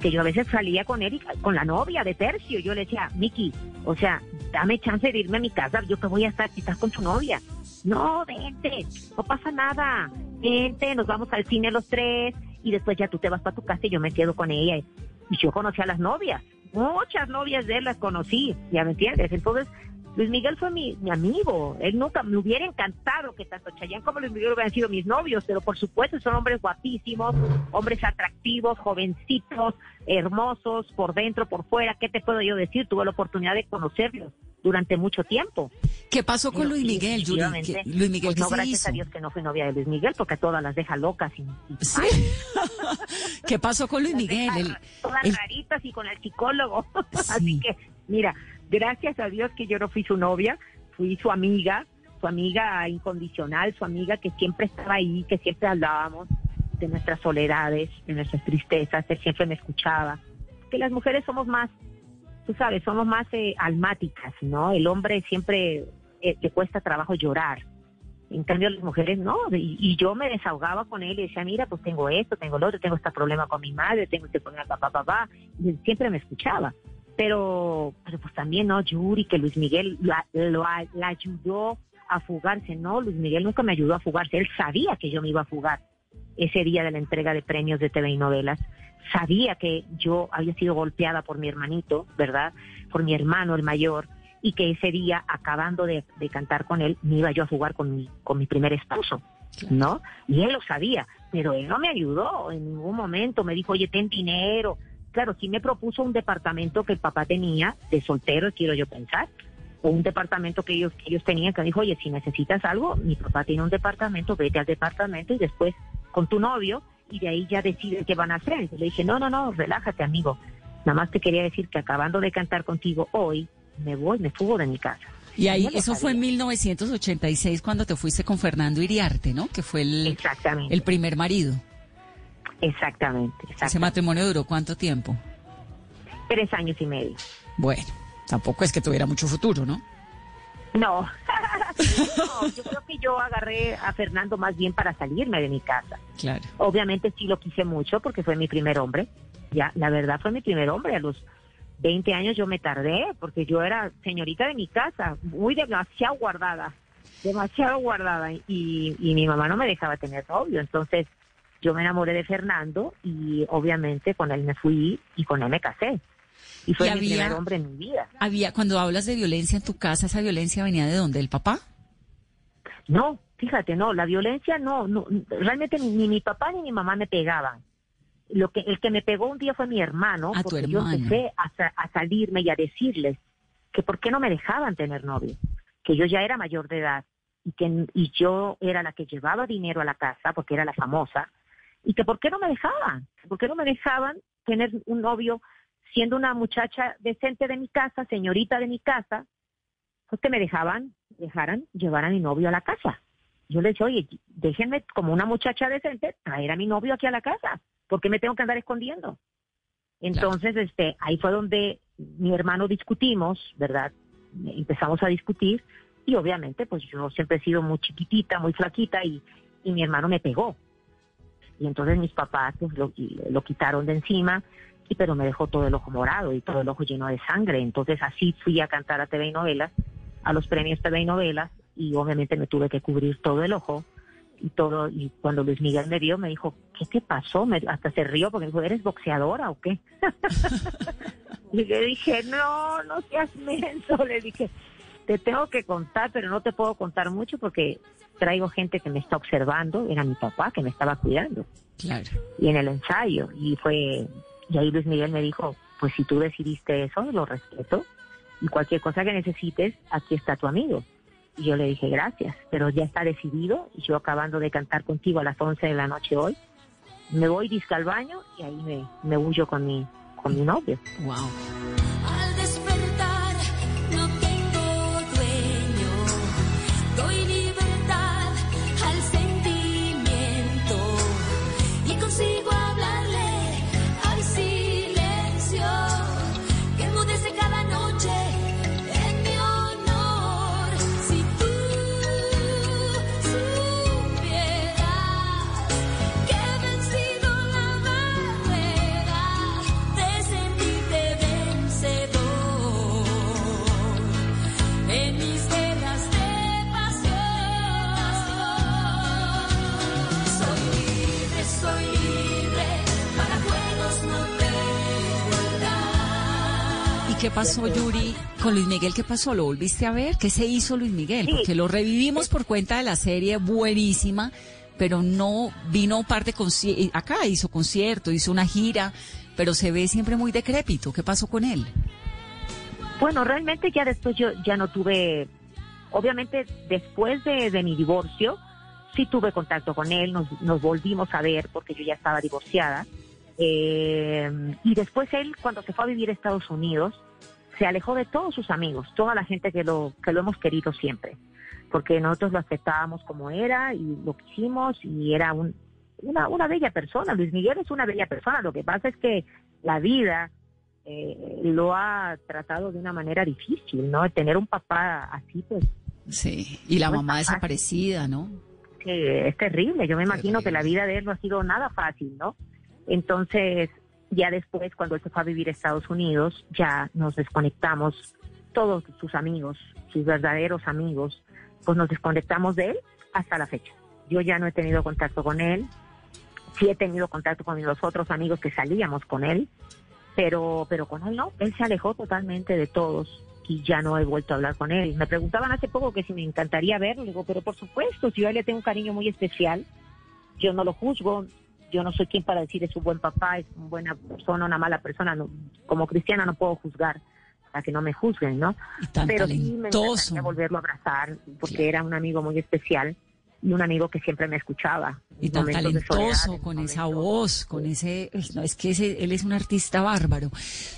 que yo a veces salía con él y con la novia de tercio. Yo le decía, Miki, o sea, dame chance de irme a mi casa, yo te voy a estar, si estás con tu novia. No, vente, no pasa nada. Vente, nos vamos al cine los tres y después ya tú te vas para tu casa y yo me quedo con ella. Y yo conocí a las novias, muchas novias de él las conocí, ya me entiendes. Entonces, Luis Miguel fue mi, mi amigo. Él nunca me hubiera encantado que tanto Chayanne como Luis Miguel hubieran sido mis novios, pero por supuesto son hombres guapísimos, hombres atractivos, jovencitos, hermosos, por dentro, por fuera. ¿Qué te puedo yo decir? Tuve la oportunidad de conocerlos durante mucho tiempo.
¿Qué pasó con Luis Miguel, Yuri?
definitivamente,
¿Qué- Luis Miguel,
pues
¿qué
no,
se
gracias
hizo?
a Dios que no fui novia de Luis Miguel, porque a todas las deja locas. Y, y-
Sí. ¿Qué pasó con Luis Miguel?
deja
El-
todas
el-
raritas y con el psicólogo.
Sí.
Así que, mira, gracias a Dios que yo no fui su novia, fui su amiga, su amiga incondicional, su amiga que siempre estaba ahí, que siempre hablábamos de nuestras soledades, de nuestras tristezas, él siempre me escuchaba. Que las mujeres somos más, tú sabes, somos más eh, almáticas, ¿no? El hombre siempre eh, le cuesta trabajo llorar. En cambio, las mujeres no. Y, yo me desahogaba con él y decía, mira, pues tengo esto, tengo lo otro, tengo este problema con mi madre, tengo este problema, papá, papá. Y él siempre me escuchaba. Pero, pero pues también, ¿no? Yuri, que Luis Miguel la, lo, la ayudó a fugarse. No, Luis Miguel nunca me ayudó a fugarse. Él sabía que yo me iba a fugar ese día de la entrega de premios de TV y novelas. Sabía que yo había sido golpeada por mi hermanito, ¿verdad? Por mi hermano, el mayor y que ese día, acabando de, de cantar con él, me iba yo a jugar con mi, con mi primer esposo, ¿no? Y él lo sabía, pero él no me ayudó en ningún momento, me dijo, oye, ten dinero. Claro, sí me propuso un departamento que el papá tenía, de soltero, quiero yo pensar, o un departamento que ellos, que ellos tenían, que me dijo, oye, si necesitas algo, mi papá tiene un departamento, vete al departamento y después con tu novio, y de ahí ya deciden qué van a hacer. Y le dije, no, no, no, relájate, amigo. Nada más te quería decir que acabando de cantar contigo hoy, me voy, me fugo de mi casa.
Y ahí, eso fue en
sabía.
1986 cuando te fuiste con Fernando Iriarte, ¿no? Que fue el,
Exactamente.
el primer marido.
Exactamente,
Ese
exactamente.
matrimonio duró cuánto tiempo?
Tres años y medio.
Bueno, tampoco es que tuviera mucho futuro, ¿no?
No. no, yo creo que yo agarré a Fernando más bien para salirme de mi casa.
Claro.
Obviamente sí lo quise mucho porque fue mi primer hombre. Ya, la verdad fue mi primer hombre. A los 20 años yo me tardé porque yo era señorita de mi casa, muy demasiado guardada, demasiado guardada. Y, y mi mamá no me dejaba tener novio. Entonces yo me enamoré de Fernando y obviamente con él me fui y con él me casé. Y fue
¿Y
mi
había-
primer hombre en mi vida.
Había, cuando hablas de violencia en tu casa, ¿esa violencia venía de dónde? ¿Del papá?
No, fíjate, no, la violencia no, no realmente ni, ni mi papá ni mi mamá me pegaban. Lo que el que me pegó un día fue mi hermano,
tu
porque yo
hermano.
empecé a, a salirme y a decirles que por qué no me dejaban tener novio, que yo ya era mayor de edad y que y yo era la que llevaba dinero a la casa porque era la famosa y que por qué no me dejaban, por qué no me dejaban tener un novio siendo una muchacha decente de mi casa, señorita de mi casa, pues que me dejaban, dejaran llevar a mi novio a la casa. Yo le decía, oye, déjenme como una muchacha decente traer a mi novio aquí a la casa, porque me tengo que andar escondiendo. Entonces, este, ahí fue donde mi hermano discutimos, ¿verdad? Empezamos a discutir y obviamente, pues yo siempre he sido muy chiquitita, muy flaquita y, y mi hermano me pegó. Y entonces mis papás pues, lo, lo quitaron de encima, y pero me dejó todo el ojo morado y todo el ojo lleno de sangre. Entonces así fui a cantar a TV y novelas, a los premios TV y novelas, y obviamente me tuve que cubrir todo el ojo y todo. Y cuando Luis Miguel me vio, me dijo, ¿qué te pasó? Me- hasta se rió porque me dijo, ¿eres boxeadora o qué? y le dije, no, no seas menso. Le dije, te tengo que contar, pero no te puedo contar mucho porque traigo gente que me está observando. Era mi papá que me estaba cuidando
Claro.
y en el ensayo. Y fue, y ahí Luis Miguel me dijo, pues si tú decidiste eso, lo respeto. Y cualquier cosa que necesites, aquí está tu amigo. Y yo le dije, gracias, pero ya está decidido. Y yo acabando de cantar contigo a las 11 de la noche hoy, me voy disca al baño y ahí me, me huyo con mi, con mi novio.
Wow. Pasó, Yuri, con Luis Miguel? ¿Qué pasó? ¿Lo volviste a ver? ¿Qué se hizo Luis Miguel?
Sí.
Porque lo revivimos por cuenta de la serie buenísima, pero no vino parte conci- acá, hizo concierto, hizo una gira, pero se ve siempre muy decrépito. ¿Qué pasó con él?
Bueno, realmente ya después yo ya no tuve, obviamente después de, de mi divorcio, sí tuve contacto con él, nos, nos volvimos a ver porque yo ya estaba divorciada. Eh, y después él, cuando se fue a vivir a Estados Unidos, se alejó de todos sus amigos, toda la gente que lo, que lo hemos querido siempre, porque nosotros lo aceptábamos como era y lo quisimos y era un, una, una bella persona. Luis Miguel es una bella persona, lo que pasa es que la vida eh, lo ha tratado de una manera difícil, ¿no? Tener un papá así, pues,
Sí. Y la
No
mamá desaparecida, ¿no?
que es terrible. Yo me imagino que la vida de él no ha sido nada fácil, ¿no? Entonces, ya después, cuando él se fue a vivir a Estados Unidos, ya nos desconectamos, todos sus amigos, sus verdaderos amigos, pues nos desconectamos de él hasta la fecha. Yo ya no he tenido contacto con él, sí he tenido contacto con los otros amigos que salíamos con él, pero, pero con él no, él se alejó totalmente de todos y ya no he vuelto a hablar con él. Me preguntaban hace poco que si me encantaría verlo, digo, pero por supuesto, si yo le tengo un cariño muy especial, yo no lo juzgo, yo no soy quien para decir es un buen papá, es una buena persona, una mala persona, no, como cristiana no puedo juzgar para que no me juzguen, ¿no?
Y tan
pero sí me
talentoso.
encantaría volverlo a abrazar, porque
Claro.
era un amigo muy especial y un amigo que siempre me escuchaba.
Y tan talentoso,
soledad,
con esa voz, con ese... No, es que ese- él es un artista bárbaro.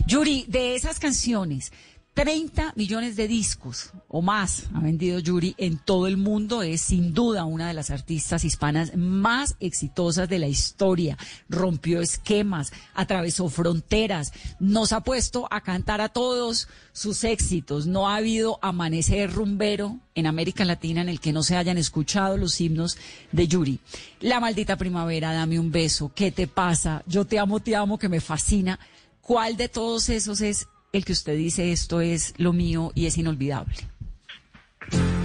Yuri, de esas canciones, 30 millones de discos o más ha vendido Yuri en todo el mundo. Es sin duda una de las artistas hispanas más exitosas de la historia. Rompió esquemas, atravesó fronteras, nos ha puesto a cantar a todos sus éxitos. No ha habido amanecer rumbero en América Latina en el que no se hayan escuchado los himnos de Yuri. La maldita primavera, dame un beso, ¿qué te pasa? Yo te amo, te amo, que me fascina. ¿Cuál de todos esos es el que usted dice esto es lo mío y es inolvidable?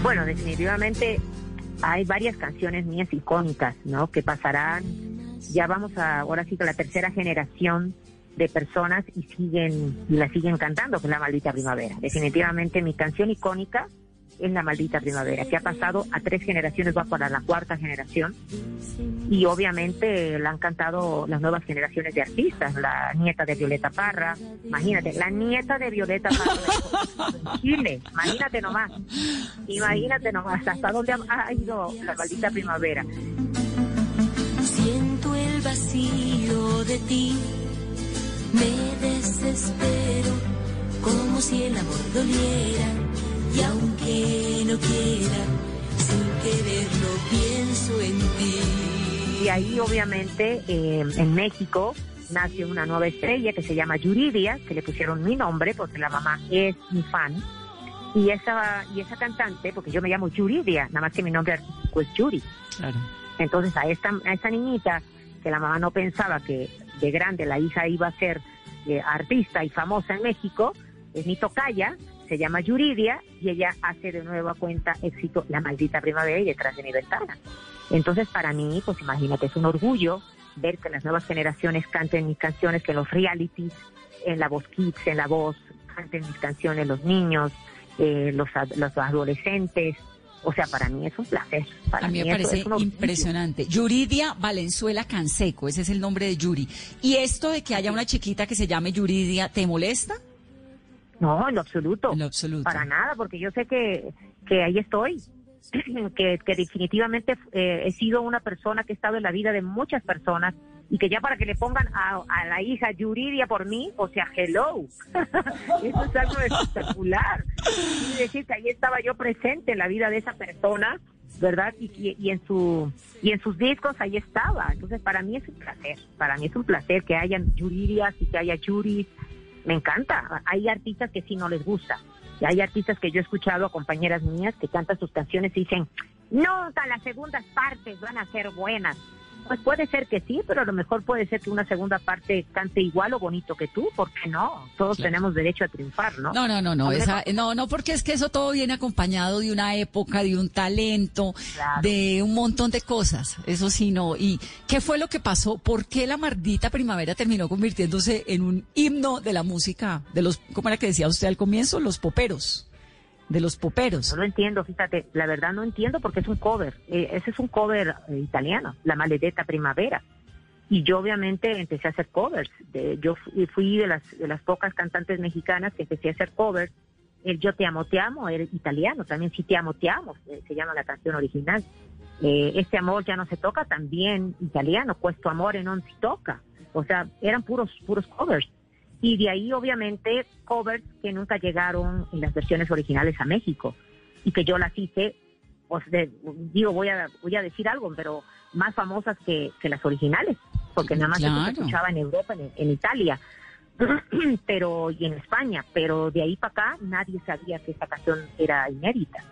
Bueno, definitivamente hay varias canciones mías icónicas, ¿no? Que pasarán, ya vamos a, ahora sí, con la tercera generación de personas y siguen, y la siguen cantando, que es La Maldita Primavera. Definitivamente mi canción icónica es La Maldita Primavera, que ha pasado a tres generaciones, va para la cuarta generación. Y obviamente la han cantado las nuevas generaciones de artistas, la nieta de Violeta Parra, imagínate, la nieta de Violeta Parra en Chile, imagínate nomás, imagínate nomás, hasta dónde ha ido La Maldita Primavera.
Siento el vacío de ti, me desespero, como si el amor doliera, y aunque no quiera, sin quererlo pienso en ti.
Y ahí obviamente eh, en México nace una nueva estrella que se llama Yuridia, que le pusieron mi nombre porque la mamá es mi fan. Y esa, y esa cantante, porque yo me llamo Yuridia, nada más que mi nombre artístico es Yuri.
Claro.
Entonces a esta, a esta niñita, que la mamá no pensaba que de grande la hija iba a ser eh, artista y famosa en México, es mi tocaya, se llama Yuridia, y ella hace de nueva cuenta éxito La Maldita Primavera y detrás de mi ventana. Entonces para mí, pues imagínate, es un orgullo ver que las nuevas generaciones canten mis canciones, que en los realities, en la voz kids, en la voz, canten mis canciones los niños, eh, los, los adolescentes. O sea, para mí es un placer. Para
A mí me parece
es
impresionante. Yuridia Valenzuela Canseco, ese es el nombre de Yuri. ¿Y esto de que haya una chiquita que se llame Yuridia, te molesta?
No, en lo absoluto.
En lo absoluto.
Para nada, porque yo sé que, que ahí estoy. que, que definitivamente eh, he sido una persona que ha estado en la vida de muchas personas y que ya para que le pongan a, a la hija Yuridia por mí, o sea, hello. Eso es algo espectacular. Y decir que ahí estaba yo presente en la vida de esa persona, ¿verdad? Y, y, y en su y en sus discos ahí estaba. Entonces, para mí es un placer. Para mí es un placer que hayan Yuridias y que haya Yuris. Me encanta. Hay artistas que sí no les gusta. Y hay artistas que yo he escuchado a compañeras mías que cantan sus canciones y dicen, nunca las segundas partes van a ser buenas. Pues puede ser que sí, pero a lo mejor puede ser que una segunda parte cante igual o bonito que tú, ¿por qué no? Todos
Claro.
tenemos derecho a triunfar, ¿no?
No, no, no, no, esa, no, no, porque es que eso todo viene acompañado de una época, de un talento,
Claro.
de un montón de cosas. Eso sí, no. ¿Y qué fue lo que pasó? ¿Por qué la maldita primavera terminó convirtiéndose en un himno de la música, de los, ¿cómo era que decía usted al comienzo? Los poperos. De los poperos.
No lo entiendo, fíjate, la verdad no entiendo porque es un cover. Eh, ese es un cover eh, italiano, La Maledetta Primavera. Y yo obviamente empecé a hacer covers. De, yo fui, de las de las pocas cantantes mexicanas que empecé a hacer covers. El Yo te amo, te amo, era italiano. También Sí te amo, te amo, eh, se llama la canción original. Eh, este amor ya no se toca, también italiano. Questo amore non si toca. O sea, eran puros puros covers. Y de ahí, obviamente, covers que nunca llegaron en las versiones originales a México. Y que yo las hice, pues de- digo, voy a, voy a decir algo, pero más famosas que, que las originales. Porque nada más eso se
Claro.
escuchaba en Europa, en, en Italia. pero y en España, pero de ahí para acá nadie sabía que esta canción era inédita,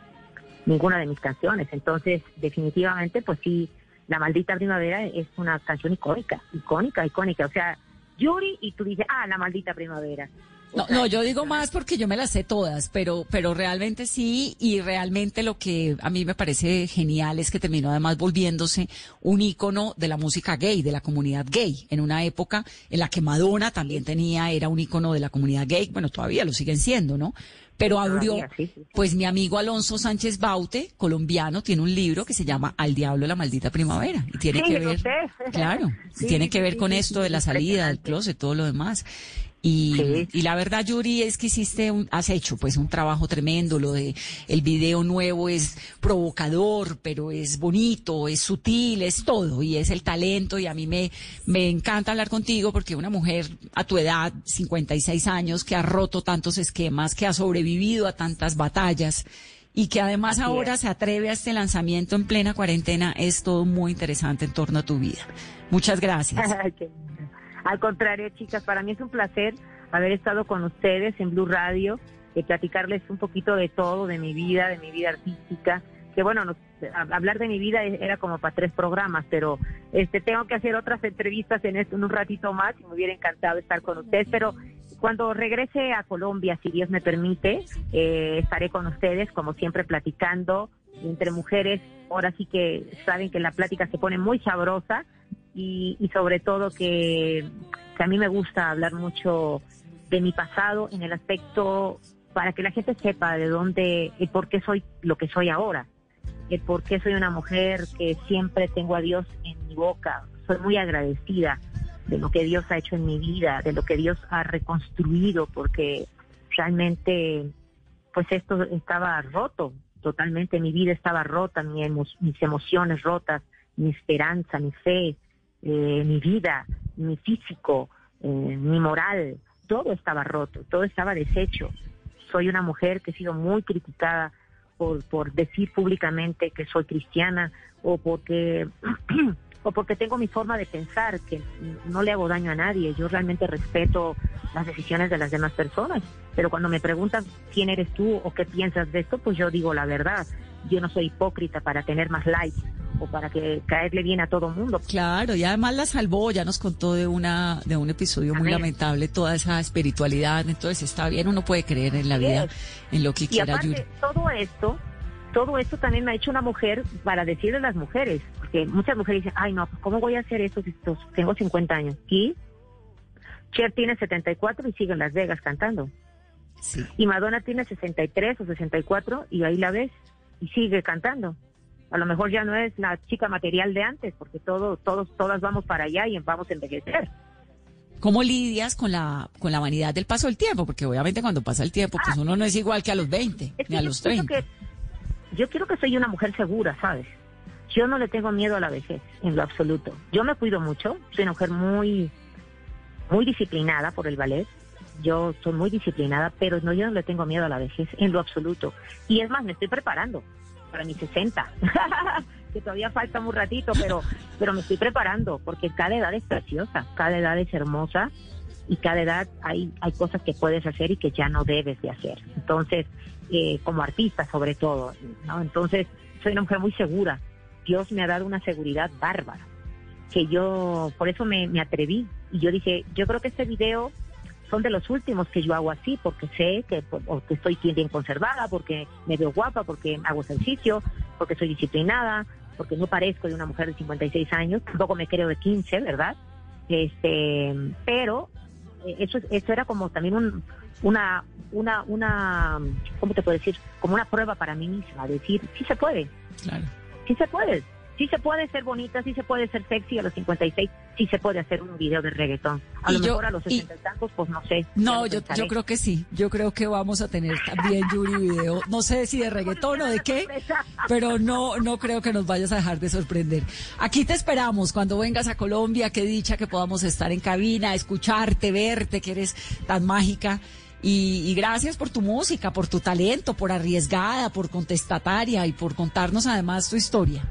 ninguna de mis canciones. Entonces, definitivamente, pues sí, La Maldita Primavera es una canción icónica, icónica, icónica. O sea, Yuri y tú dices, ah, La Maldita Primavera.
No, no, yo digo más porque yo me las sé todas, pero, pero realmente sí, y realmente lo que a mí me parece genial es que terminó además volviéndose un ícono de la música gay, de la comunidad gay, en una época en la que Madonna también tenía, era un ícono de la comunidad gay, bueno, todavía lo siguen siendo, ¿no? Pero abrió, pues mi amigo Alonso Sánchez Baute, colombiano, tiene un libro que se llama Al Diablo la Maldita Primavera, y tiene
Sí,
que ver, claro,
Sí,
tiene que ver con esto de la salida del closet, todo lo demás. Y,
Sí.
y la verdad, Yuri, es que hiciste, un- has hecho pues un trabajo tremendo. Lo de el video nuevo es provocador, pero es bonito, es sutil, es todo y es el talento. Y a mí me, me encanta hablar contigo porque una mujer a tu edad, 56 años, que ha roto tantos esquemas, que ha sobrevivido a tantas batallas y que además
Así
ahora
es.
se atreve a este lanzamiento en plena cuarentena, es todo muy interesante en torno a tu vida. Muchas gracias.
Al contrario, chicas, para mí es un placer haber estado con ustedes en Blue Radio, de platicarles un poquito de todo, de mi vida, de mi vida artística. Que bueno, nos- hablar de mi vida e- era como para tres programas, pero este tengo que hacer otras entrevistas en, esto, en un ratito más y me hubiera encantado estar con ustedes. Pero cuando regrese a Colombia, si Dios me permite, eh, estaré con ustedes, como siempre, platicando entre mujeres. Ahora sí que saben que la plática se pone muy sabrosa y, y sobre todo que, que a mí me gusta hablar mucho de mi pasado en el aspecto para que la gente sepa de dónde y por qué soy lo que soy ahora, el por qué soy una mujer que siempre tengo a Dios en mi boca, soy muy agradecida de lo que Dios ha hecho en mi vida, de lo que Dios ha reconstruido, porque realmente pues esto estaba roto, totalmente. Mi vida estaba rota, mis emociones rotas, mi esperanza, mi fe, eh, mi vida, mi físico, eh, mi moral, todo estaba roto, todo estaba deshecho. Soy una mujer que he sido muy criticada por, por decir públicamente que soy cristiana o porque o porque tengo mi forma de pensar que no le hago daño a nadie. Yo realmente respeto las decisiones de las demás personas, pero cuando me preguntan quién eres tú o qué piensas de esto, pues yo digo la verdad. Yo no soy hipócrita para tener más likes o para que caerle bien a todo mundo.
Claro, y además la salvó, ya nos contó de una de un episodio muy lamentable toda esa espiritualidad, entonces está bien, uno puede creer en la vida, en lo que
Y
quiera Yuri.
aparte, todo esto, todo esto también me ha hecho una mujer para decirle a las mujeres, porque muchas mujeres dicen, ay no, pues ¿cómo voy a hacer esto si tengo 50 años? Y Cher tiene 74 y sigue en Las Vegas cantando.
Sí.
Y Madonna tiene 63 o 64 y ahí la ves y sigue cantando. A lo mejor ya no es la chica material de antes, porque todo, todos, todas vamos para allá y vamos a envejecer.
¿Cómo lidias con la con la vanidad del paso del tiempo? Porque obviamente cuando pasa el tiempo, pues uno no es igual que a los 20,
Es
ni a los
quiero
30.
que- yo quiero que soy una mujer segura, ¿sabes? Yo no le tengo miedo a la vejez, en lo absoluto. Yo me cuido mucho, soy una mujer muy, muy disciplinada por el ballet. Yo soy muy disciplinada, pero no, yo no le tengo miedo a la vejez, en lo absoluto. Y es más, me estoy preparando para mis 60, que todavía falta un ratito, pero, pero me estoy preparando, porque cada edad es preciosa, cada edad es hermosa y cada edad hay, hay cosas que puedes hacer y que ya no debes de hacer. Entonces, eh, como artista sobre todo, ¿no? Entonces, soy una mujer muy segura. Dios me ha dado una seguridad bárbara, que yo, por eso me, me atreví. Y yo dije, yo creo que este video son de los últimos que yo hago así, porque sé que, o que estoy bien conservada, porque me veo guapa, porque hago ejercicio, porque soy disciplinada, porque no parezco de una mujer de 56 años, tampoco me creo de 15, ¿verdad? Este, pero eh, eso, eso era como también un, una, una, una, ¿cómo te puedo decir? Como una prueba para mí misma, decir, sí se puede,
Claro.
sí se puede, sí se puede ser bonita, sí se puede ser sexy a los 56, sí se puede hacer un video de reggaetón. A
Y
lo
yo-
mejor a los
y-
60 y tantos, pues no sé.
No, yo,
pensaré.
yo creo que sí. Yo creo que vamos a tener también, Yuri, video. No sé si de reggaetón o de qué, pero no, no creo que nos vayas a dejar de sorprender. Aquí te esperamos cuando vengas a Colombia. Qué dicha que podamos estar en cabina, escucharte, verte, que eres tan mágica. Y, y gracias por tu música, por tu talento, por arriesgada, por contestataria y por contarnos además tu historia.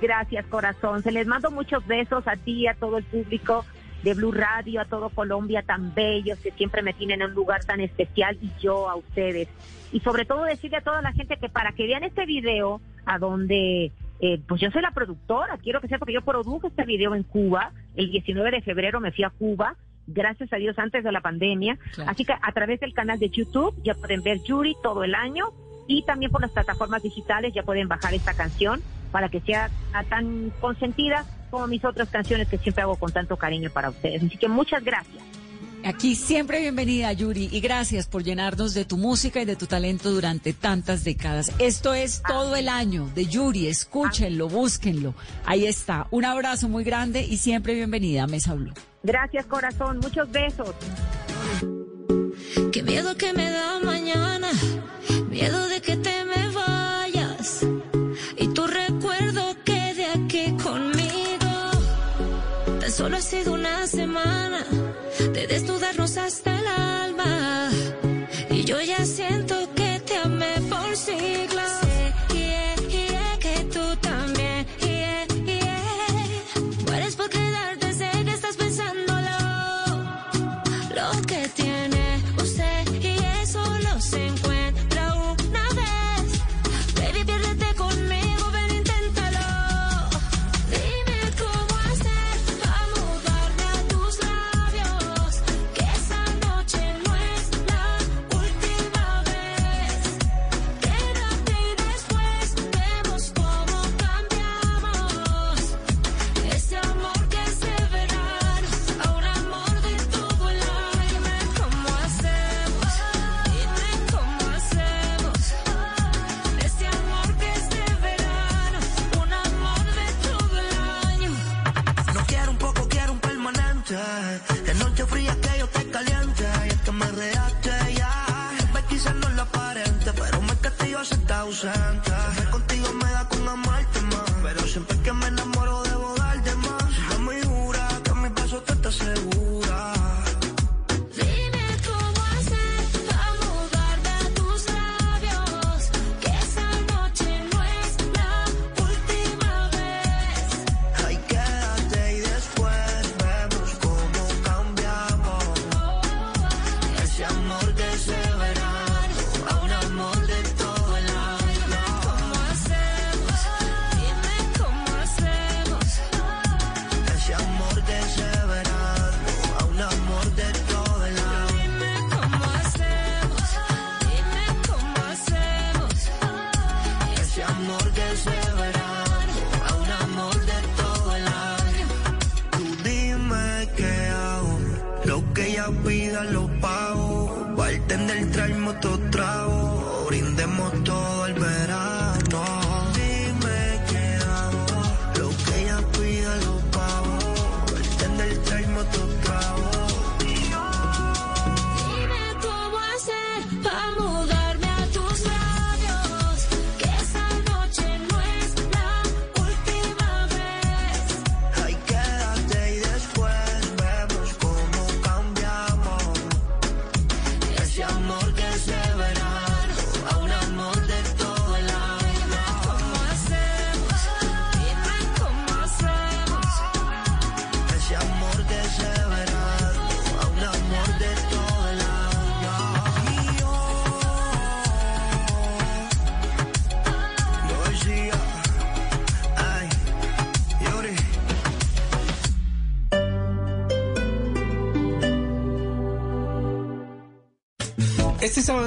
Gracias, corazón. Se les mando muchos besos a ti, a todo el público de Blue Radio, a todo Colombia tan bellos que siempre me tienen en un lugar tan especial y yo a ustedes. Y sobre todo decirle a toda la gente que para que vean este video a donde eh, pues yo soy la productora, quiero que sepa que yo produjo este video en Cuba, el 19 de febrero me fui a Cuba, gracias a Dios antes de la pandemia,
Claro.
así que a través del canal de YouTube ya pueden ver Yuri todo el año y también por las plataformas digitales ya pueden bajar esta canción para que sea ah, tan consentida como mis otras canciones que siempre hago con tanto cariño para ustedes. Así que muchas gracias.
Aquí siempre bienvenida, Yuri, y gracias por llenarnos de tu música y de tu talento durante tantas décadas. Esto es todo el año de Yuri, escúchenlo, búsquenlo. Ahí está. Un abrazo muy grande y siempre bienvenida a Mesa Blue.
Gracias corazón, muchos besos.
Qué miedo que me da mañana, miedo de que te me vayas. Solo ha sido una semana de desnudarnos hasta el alma. Y yo ya siento que te amé por siglos.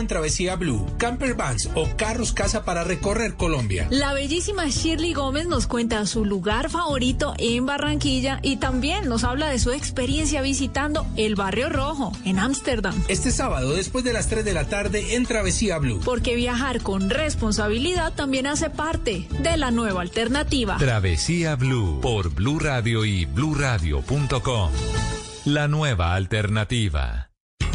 En
Travesía Blue, camper vans o carros casa para recorrer Colombia.
La bellísima Shirley Gómez nos cuenta su lugar favorito en Barranquilla y también nos habla de su experiencia visitando el Barrio Rojo en Ámsterdam.
Este sábado, después de las 3 de la tarde, en Travesía Blue.
Porque viajar con responsabilidad también hace parte de la nueva alternativa.
Travesía Blue por Blue Radio y bluradio.com. La nueva alternativa.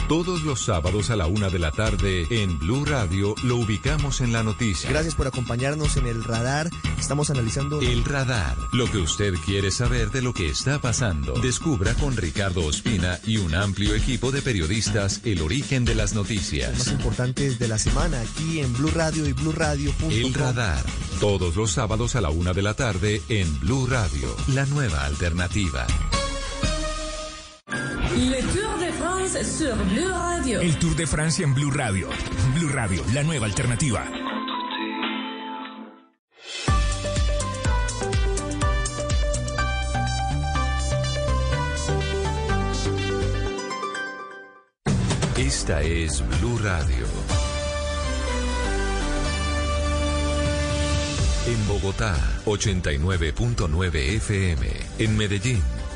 Todos los sábados a la una de la tarde en Blue Radio lo ubicamos en la noticia.
Gracias por acompañarnos en el radar. Estamos analizando
El radar, lo que usted quiere saber de lo que está pasando. Descubra con Ricardo Ospina y un amplio equipo de periodistas el origen de las
los más
noticias.
importantes de la semana aquí en Blue Radio y BlueRadio.com.
El radar, todos los sábados a la una de la tarde en Blue Radio, la nueva alternativa.
Le sur Blue Radio.
El Tour de Francia en Blue Radio. Blue Radio, la nueva alternativa.
Esta es Blue Radio. En Bogotá, 89.9 FM. En Medellín,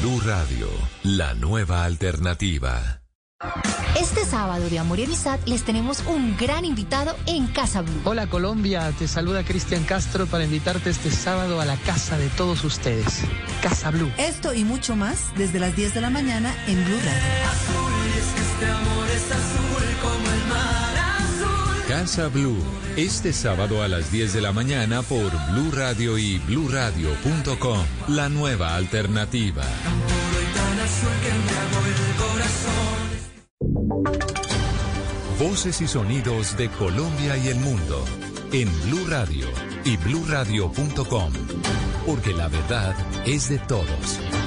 Blue Radio, la nueva alternativa.
Este sábado de Amor y Amistad les tenemos un gran invitado en Casa Blue.
Hola Colombia, te saluda Cristian Castro para invitarte este sábado a la casa de todos ustedes, Casa Blue.
Esto y mucho más desde las 10 de la mañana en Blue Radio.
Casa Blue, este sábado a las 10 de la mañana por Blue Radio y bluradio.com, la nueva alternativa. Voces y sonidos de Colombia y el mundo en Blue Radio y bluradio.com, porque la verdad es de todos.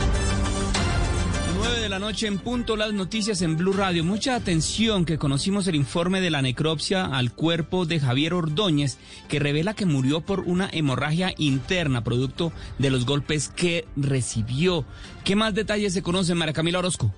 9 de la noche en punto las noticias en Blue Radio. Mucha atención que conocimos el informe de la necropsia al cuerpo de Javier Ordóñez que revela que murió por una hemorragia interna producto de los golpes que recibió. ¿Qué más detalles se conocen, María Camila Orozco?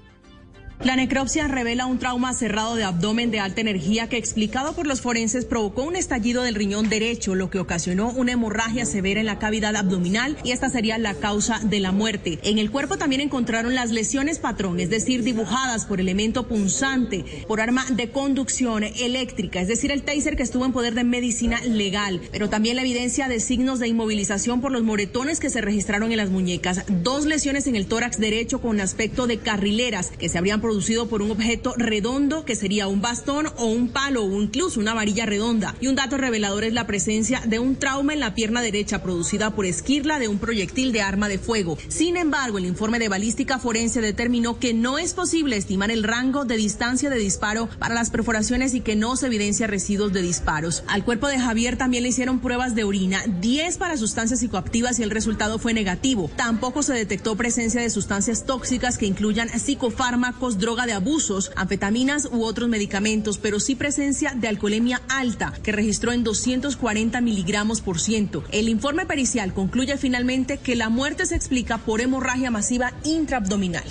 La necropsia revela un trauma cerrado de abdomen de alta energía que explicado por los forenses provocó un estallido del riñón derecho, lo que ocasionó una hemorragia severa en la cavidad abdominal y esta sería la causa de la muerte. En el cuerpo también encontraron las lesiones patrón, es decir, dibujadas por elemento punzante, por arma de conducción eléctrica, es decir, el taser que estuvo en poder de medicina legal, pero también la evidencia de signos de inmovilización por los moretones que se registraron en las muñecas, dos lesiones en el tórax derecho con aspecto de carrileras que se habrían producido por un objeto redondo que sería un bastón o un palo o incluso una varilla redonda. Y un dato revelador es la presencia de un trauma en la pierna derecha producida por esquirla de un proyectil de arma de fuego. Sin embargo, el informe de balística forense determinó que no es posible estimar el rango de distancia de disparo para las perforaciones y que no se evidencia residuos de disparos. Al cuerpo de Javier también le hicieron pruebas de orina, 10 para sustancias psicoactivas y el resultado fue negativo. Tampoco se detectó presencia de sustancias tóxicas que incluyan psicofármacos droga de abusos, anfetaminas u otros medicamentos, pero sí presencia de alcoholemia alta, que registró en 240 miligramos por ciento. El informe pericial concluye finalmente que la muerte se explica por hemorragia masiva intraabdominal.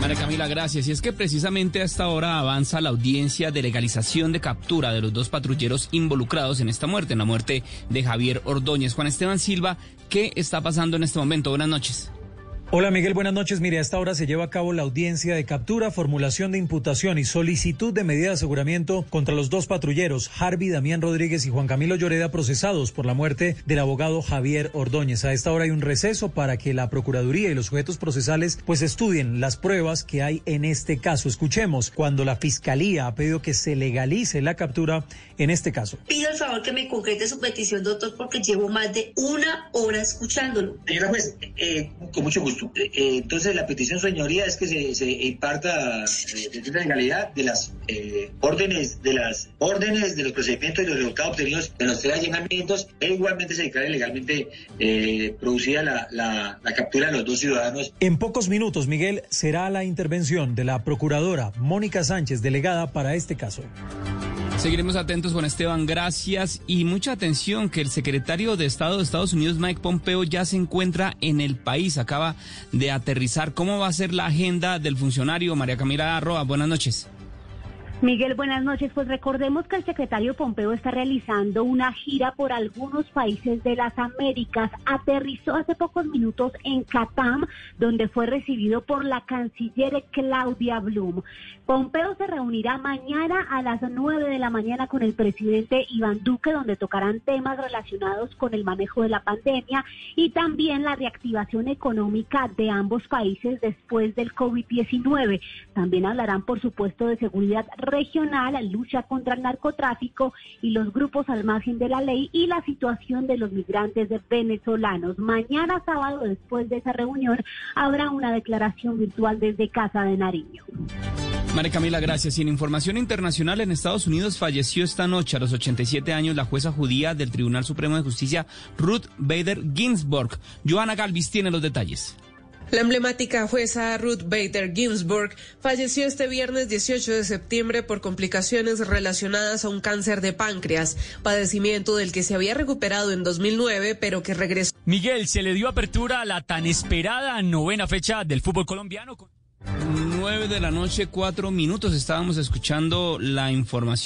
María Camila, gracias. Y es que precisamente a esta hora avanza la audiencia de legalización de captura de los dos patrulleros involucrados en esta muerte, en la muerte de Javier Ordóñez. Juan Esteban Silva, ¿qué está pasando en este momento? Buenas noches.
Hola Miguel, buenas noches. Mire, a esta hora se lleva a cabo la audiencia de captura, formulación de imputación y solicitud de medida de aseguramiento contra los dos patrulleros, Harvey Damián Rodríguez y Juan Camilo Lloreda, procesados por la muerte del abogado Javier Ordóñez. A esta hora hay un receso para que la Procuraduría y los sujetos procesales pues estudien las pruebas que hay en este caso. Escuchemos cuando la Fiscalía ha pedido que se legalice la captura en este caso.
Pido el favor que me concrete su petición, doctor, porque llevo más de una hora escuchándolo.
Señora juez, eh, con mucho gusto. Eh, entonces, la petición, señoría, es que se, imparta eh, de legalidad de las eh, órdenes, de las órdenes, de los procedimientos y los resultados obtenidos de los tres allanamientos, e igualmente se declare legalmente eh, producida la captura de los dos ciudadanos.
En pocos minutos, Miguel, será la intervención de la procuradora Mónica Sánchez, delegada para este caso.
Seguiremos atentos con Esteban, gracias y mucha atención que el secretario de Estado de Estados Unidos, Mike Pompeo, ya se encuentra en el país, acaba de aterrizar. ¿Cómo va a ser la agenda del funcionario María Camila Arroa? Buenas noches.
Miguel, buenas noches. Pues recordemos que el secretario Pompeo está realizando una gira por algunos países de las Américas. Aterrizó hace pocos minutos en Catam, donde fue recibido por la canciller Claudia Blum. Pompeo se reunirá mañana a las 9 de la mañana con el presidente Iván Duque, donde tocarán temas relacionados con el manejo de la pandemia y también la reactivación económica de ambos países después del COVID-19. También hablarán, por supuesto, de seguridad regional, lucha contra el narcotráfico y los grupos al margen de la ley y la situación de los migrantes venezolanos. Mañana sábado, después de esa reunión, habrá una declaración virtual desde Casa de Nariño.
María Camila, gracias. Y en información internacional, en Estados Unidos falleció esta noche a los 87 años la jueza judía del Tribunal Supremo de Justicia, Ruth Bader Ginsburg. Joana Galvis tiene los detalles.
La emblemática jueza Ruth Bader Ginsburg falleció este viernes 18 de septiembre por complicaciones relacionadas a un cáncer de páncreas, padecimiento del que se había recuperado en 2009, pero que regresó.
Miguel, se le dio apertura a la tan esperada novena fecha del fútbol colombiano.
9 de la noche, cuatro minutos. Estábamos escuchando la información.